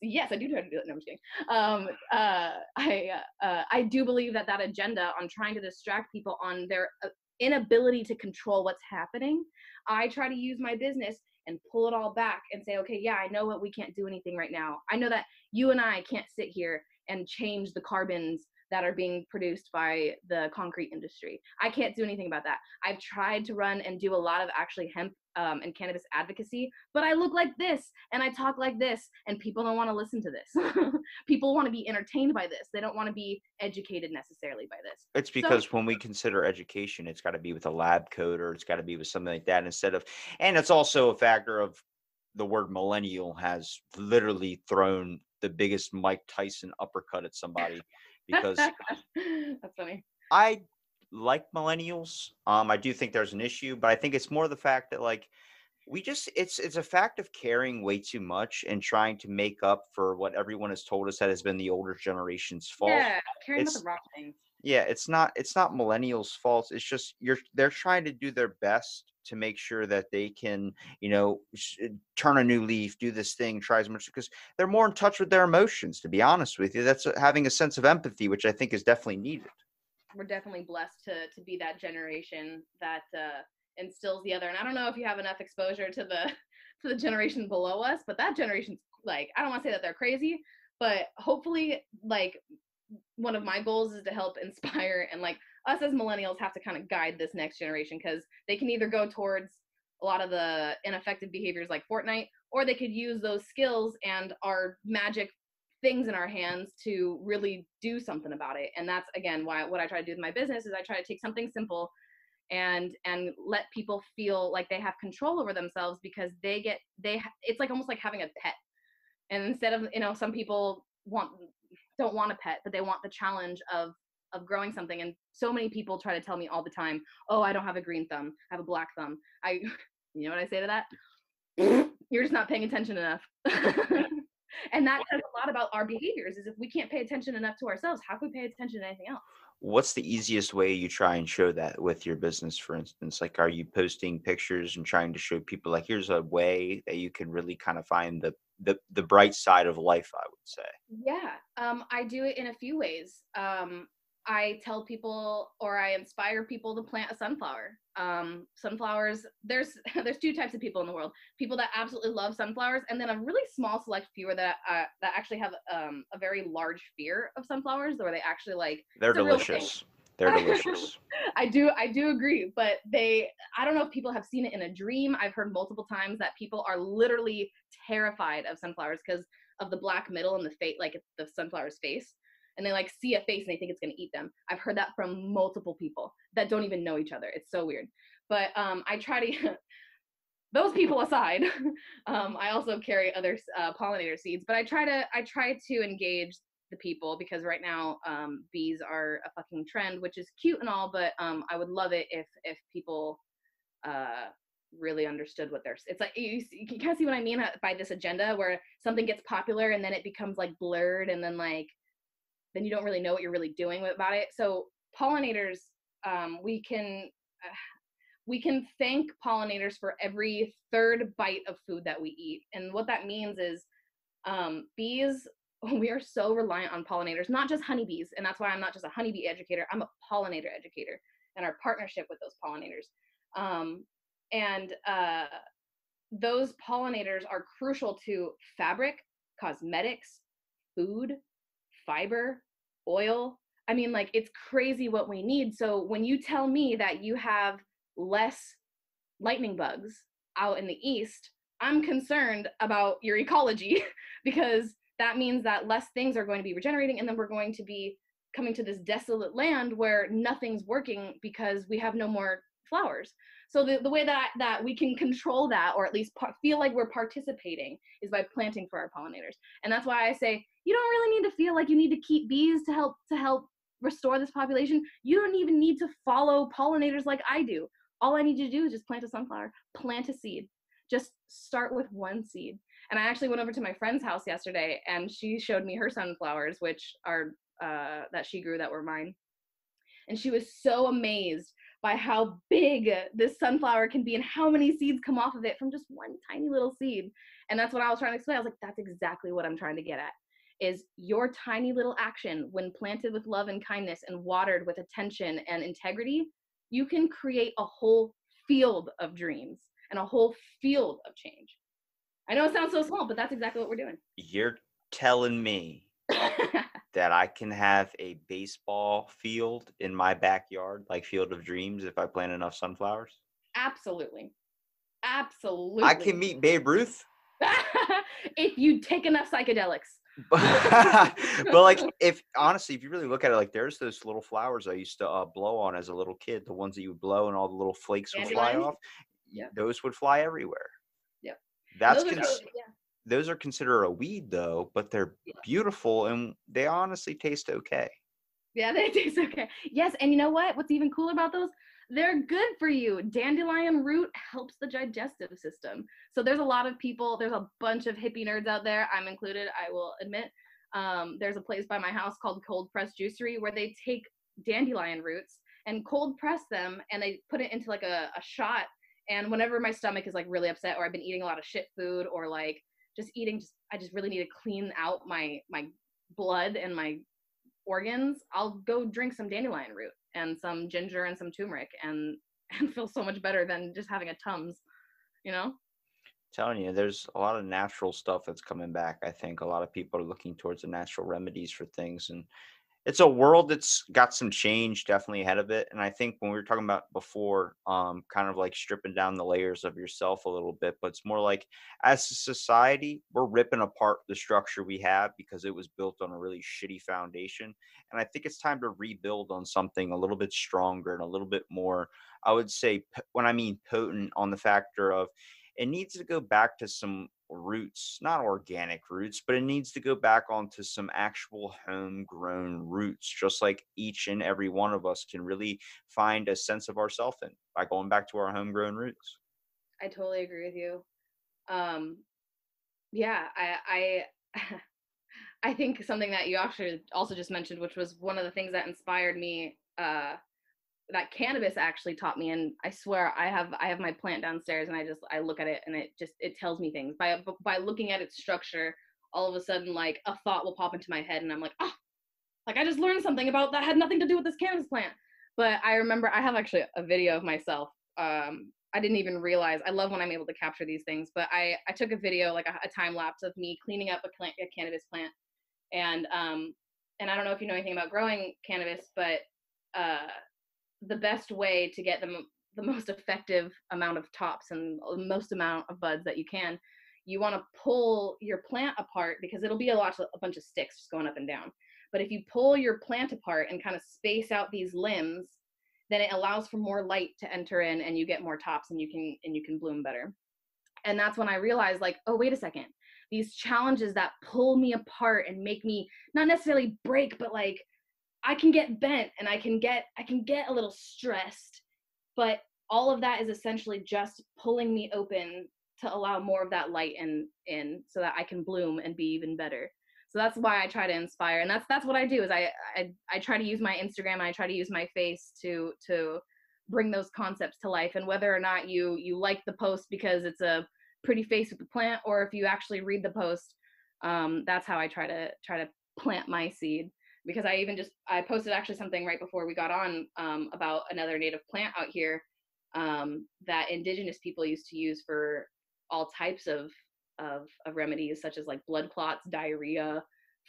yes, I do try to do it. No, I'm just kidding. Um, uh, I uh, uh, I do believe that that agenda on trying to distract people on their uh, inability to control what's happening, I try to use my business and pull it all back and say, okay, yeah, I know what we can't do anything right now. I know that you and I can't sit here and change the carbons that are being produced by the concrete industry. I can't do anything about that. I've tried to run and do a lot of actually hemp um, and cannabis advocacy, but I look like this and I talk like this, and people don't want to listen to this. [LAUGHS] people want to be entertained by this. They don't want to be educated necessarily by this. It's because when we consider education, it's got to be with a lab coat or it's got to be with something like that instead of, and it's also a factor of the word millennial has literally thrown the biggest Mike Tyson uppercut at somebody because [LAUGHS] that's funny. I like millennials. Um, I do think there's an issue, but I think it's more the fact that like we just it's it's a fact of caring way too much and trying to make up for what everyone has told us that has been the older generation's fault. Yeah, caring about It's- the wrong things. yeah it's not it's not millennials fault it's just you're they're trying to do their best to make sure that they can you know sh- turn a new leaf do this thing try as much because they're more in touch with their emotions to be honest with you that's uh, having a sense of empathy which i think is definitely needed we're definitely blessed to to be that generation that uh, instills the other. And I don't know if you have enough exposure to the [LAUGHS] to the generation below us, but that generation's like I don't want to say that they're crazy, but hopefully like one of my goals is to help inspire and like us as millennials have to kind of guide this next generation because they can either go towards a lot of the ineffective behaviors like Fortnite, or they could use those skills and our magic things in our hands to really do something about it and that's again why what i try to do with my business is i try to take something simple and and let people feel like they have control over themselves because they get they it's like almost like having a pet. And instead of you know some people want don't want a pet but they want the challenge of of growing something and so many people try to tell me all the time oh i don't have a green thumb i have a black thumb. I [LAUGHS] you know what i say to that? [LAUGHS] You're just not paying attention enough [LAUGHS] and that says a lot about our behaviors is if we can't pay attention enough to ourselves how can we pay attention to anything else? What's the easiest way you try and show that with your business for instance? Like are you posting pictures and trying to show people like here's a way that you can really kind of find the the, the bright side of life i would say? Yeah um, i do it in a few ways. Um, i tell people or i inspire people to plant a sunflower um, sunflowers there's [LAUGHS] there's two types of people in the world people that absolutely love sunflowers and then a really small select few that uh, that actually have um, a very large fear of sunflowers where they actually like they're It's a real thing. delicious they're [LAUGHS] delicious I do I do agree, but they I don't know if people have seen it in a dream. I've heard multiple times that people are literally terrified of sunflowers because of the black middle and the fate like the sunflower's face. And they like see a face and they think it's gonna eat them. I've heard that from multiple people that don't even know each other. It's so weird. But um I try to [LAUGHS] those people aside, [LAUGHS] um, I also carry other uh, pollinator seeds, but I try to I try to engage the people because right now um, bees are a fucking trend, which is cute and all, but um, I would love it if if people uh, really understood what they're. It's like you, you can kind of see what I mean uh, by this agenda where something gets popular and then it becomes like blurred and then like then you don't really know what you're really doing about it. So pollinators, um, we can. Uh, we can thank pollinators for every third bite of food that we eat. And what that means is um, bees, [LAUGHS] we are so reliant on pollinators, not just honeybees. And that's why I'm not just a honeybee educator, I'm a pollinator educator and our partnership with those pollinators. Um, and uh, those pollinators are crucial to fabric, cosmetics, food, fiber, oil. I mean, like, it's crazy what we need. So when you tell me that you have less lightning bugs out in the east, I'm concerned about your ecology [LAUGHS] because that means that less things are going to be regenerating and then we're going to be coming to this desolate land where nothing's working because we have no more flowers. So the, the way that that we can control that or at least par- feel like we're participating is by planting for our pollinators. And that's why I say you don't really need to feel like you need to keep bees to help to help restore this population. You don't even need to follow pollinators like I do all I need you to do is just plant a sunflower, plant a seed. Just start with one seed. And I actually went over to my friend's house yesterday and she showed me her sunflowers, which are uh, that she grew that were mine. And she was so amazed by how big this sunflower can be and how many seeds come off of it from just one tiny little seed. And that's what I was trying to explain. I was like, that's exactly what I'm trying to get at is your tiny little action when planted with love and kindness and watered with attention and integrity you can create a whole field of dreams and a whole field of change. I know it sounds so small, but that's exactly what we're doing. You're telling me [LAUGHS] that I can have a baseball field in my backyard, like Field of Dreams, if I plant enough sunflowers? Absolutely. Absolutely. I can meet Babe Ruth. [LAUGHS] if you take enough psychedelics. [LAUGHS] but like if honestly if you really look at it like there's those little flowers i used to uh, blow on as a little kid the ones that you would blow and all the little flakes would fly off yeah. those would fly everywhere. Yeah that's those, cons- are, yeah. those are considered a weed though but they're yeah. beautiful and they honestly taste okay. Yeah they [LAUGHS] taste okay. Yes and you know what? What's even cooler about those they're good for you. Dandelion root helps the digestive system. So there's a lot of people, there's a bunch of hippie nerds out there, I'm included, I will admit. Um, there's a place by my house called Cold Press Juicery where they take dandelion roots and cold press them and they put it into like a, a shot. And whenever my stomach is like really upset or I've been eating a lot of shit food or like just eating, just I just really need to clean out my my blood and my organs, I'll go drink some dandelion root and some ginger and some turmeric and [LAUGHS] and feel so much better than just having a tums you know? Telling you there's a lot of natural stuff that's coming back i think. A lot of people are looking towards the natural remedies for things and it's a world that's got some change definitely ahead of it and i think when we were talking about before um, kind of like stripping down the layers of yourself a little bit but it's more like as a society we're ripping apart the structure we have because it was built on a really shitty foundation and i think it's time to rebuild on something a little bit stronger and a little bit more i would say when i mean potent on the factor of it needs to go back to some roots, not organic roots, but it needs to go back onto some actual homegrown roots, just like each and every one of us can really find a sense of ourself in by going back to our homegrown roots. I totally agree with you. Um, yeah, I, I, [LAUGHS] I think something that you actually also just mentioned, which was one of the things that inspired me uh, that cannabis actually taught me and i swear i have i have my plant downstairs and i just i look at it and it just it tells me things. By by looking at its structure all of a sudden like a thought will pop into my head and i'm like oh like i just learned something about that had nothing to do with this cannabis plant. But i remember i have actually a video of myself um i didn't even realize i love when i'm able to capture these things but i i took a video like a, a time lapse of me cleaning up a, plant, a cannabis plant and um and i don't know if you know anything about growing cannabis but uh the best way to get the, the most effective amount of tops and uh, most amount of buds that you can you want to pull your plant apart because it'll be a lot a bunch of sticks just going up and down. But if you pull your plant apart and kind of space out these limbs then it allows for more light to enter in and you get more tops and you can and you can bloom better. And that's when i realized like oh wait a second. These challenges that pull me apart and make me not necessarily break but like i can get bent and i can get i can get a little stressed but all of that is essentially just pulling me open to allow more of that light in in so that i can bloom and be even better. So that's why i try to inspire and that's that's what i do is i i, I try to use my instagram i try to use my face to to bring those concepts to life and whether or not you you like the post because it's a pretty face with the plant or if you actually read the post um, that's how i try to try to plant my seed because i even just i posted actually something right before we got on um, about another native plant out here um, that indigenous people used to use for all types of, of of remedies such as like blood clots diarrhea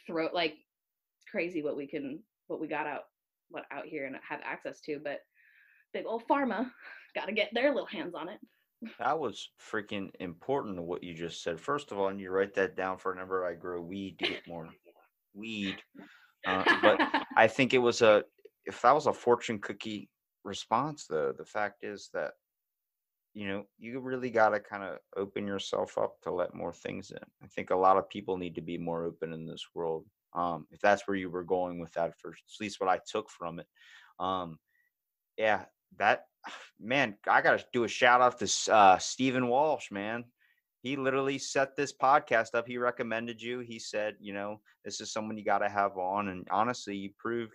throat like it's crazy what we can what we got out what out here and have access to but big old pharma [LAUGHS] got to get their little hands on it [LAUGHS] That was freaking important what you just said. First of all, and you write that down for whenever I grow weed to get more weed. Uh, but [LAUGHS] I think it was a if that was a fortune cookie response though, the fact is that you know, you really got to kind of open yourself up to let more things in. I think a lot of people need to be more open in this world. Um, if that's where you were going with that, first, at least what I took from it. Um, yeah, that [SIGHS] man, I got to do a shout out to uh, Stephen Walsh, man. He literally set this podcast up. He recommended you. He said, you know, this is someone you got to have on. And honestly, you proved,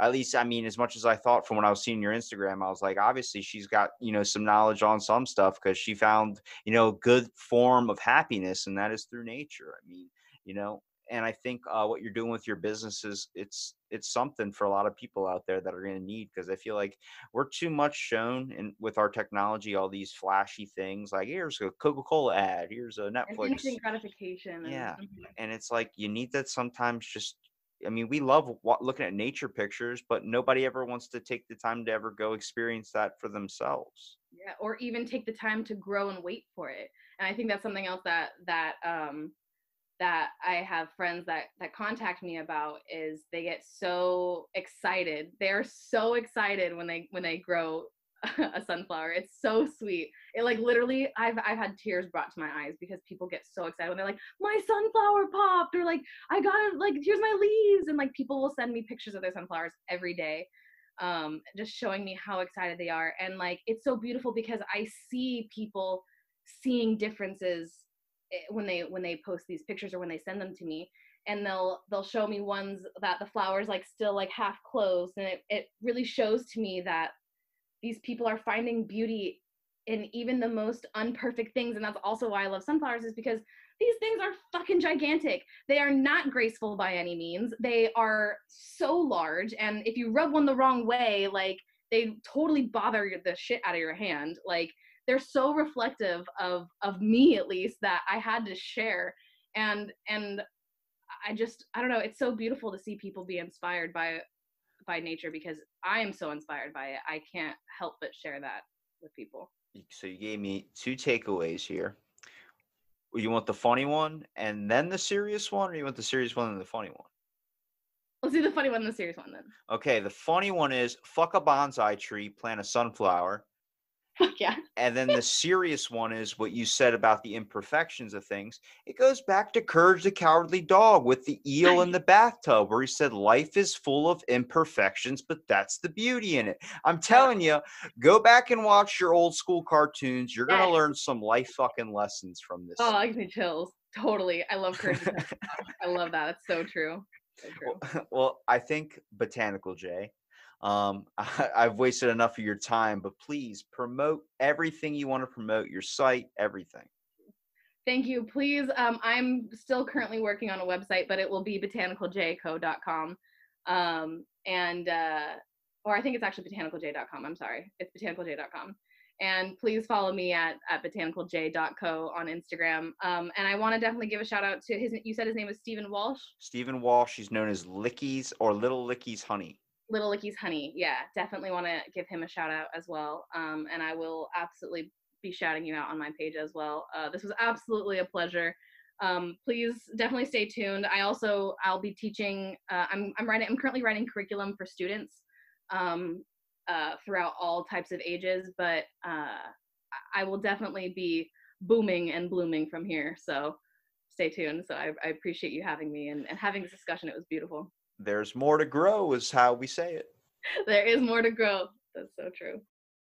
at least, I mean, as much as I thought from when I was seeing your Instagram, I was like, obviously, she's got, you know, some knowledge on some stuff because she found, you know, good form of happiness, and that is through nature. I mean, you know, and I think uh, what you're doing with your business is it's it's something for a lot of people out there that are going to need because I feel like we're too much shown in with our technology all these flashy things like here's a Coca-Cola ad, here's a Netflix, instant gratification. And, yeah, mhm. and it's like you need that sometimes. Just I mean, we love looking at nature pictures, but nobody ever wants to take the time to ever go experience that for themselves. yeah or even take the time to grow and wait for it and i think that's something else that that um that i have friends that that contact me about is they get so excited. They're so excited when they when they grow [LAUGHS] a sunflower. It's so sweet. It like literally i've i've had tears brought to my eyes because people get so excited when they're like my sunflower popped or like i got it like here's my leaves and like people will send me pictures of their sunflowers every day um, just showing me how excited they are. And like, it's so beautiful because I see people seeing differences Eh, when they when they post these pictures or when they send them to me and they'll they'll show me ones that the flowers like still like half closed and it, it really shows to me that these people are finding beauty in even the most unperfect things and that's also why i love sunflowers is because these things are fucking gigantic. They are not graceful by any means. They are so large and if you rub one the wrong way like they totally bother the shit out of your hand. Like they're so reflective of of me at least that i had to share and and i just i don't know it's so beautiful to see people be inspired by by nature because i am so inspired by it i can't help but share that with people So you gave me two takeaways here. You want the funny one and then the serious one, or you want the serious one and the funny one? let's do the funny one and the serious one then Okay, the funny one is fuck a bonsai tree, plant a sunflower. Fuck [LAUGHS] yeah And then the serious one is what you said about the imperfections of things. It goes back to Courage the Cowardly Dog with the eel in the bathtub, where he said, Life is full of imperfections, but that's the beauty in it. I'm telling you, go back and watch your old school cartoons. You're going to learn some life fucking lessons from this. oh I gives me chills totally i love courage the [LAUGHS] Cowardly Dog. i love that it's so true so true Well, [LAUGHS] well, I think Botanical Jay. Um, [LAUGHS] I, I've wasted enough of your time, but please promote everything you want to promote, your site, everything. Thank you. Please, um, I'm still currently working on a website, but it will be botanicaljco.com. Um, and, uh, or I think it's actually botanicalj.com. I'm sorry. It's botanicalj.com. And please follow me at, at botanicalj.co on Instagram. Um, and I want to definitely give a shout out to his, you said his name was Stephen Walsh, Stephen Walsh, he's known as Licky's or Little Licky's Honey. Little Licky's Honey. Yeah, definitely want to give him a shout out as well. Um, and I will absolutely be shouting you out on my page as well. Uh, this was absolutely a pleasure. Um, please definitely stay tuned. I also I'll be teaching. Uh, I'm I'm writing. I'm currently writing curriculum for students um, uh, throughout all types of ages, but uh, I- will definitely be booming and blooming from here. So stay tuned. So I, I appreciate you having me and, and having this discussion. It was beautiful. There's more to grow, is how we say it. There is more to grow. That's so true.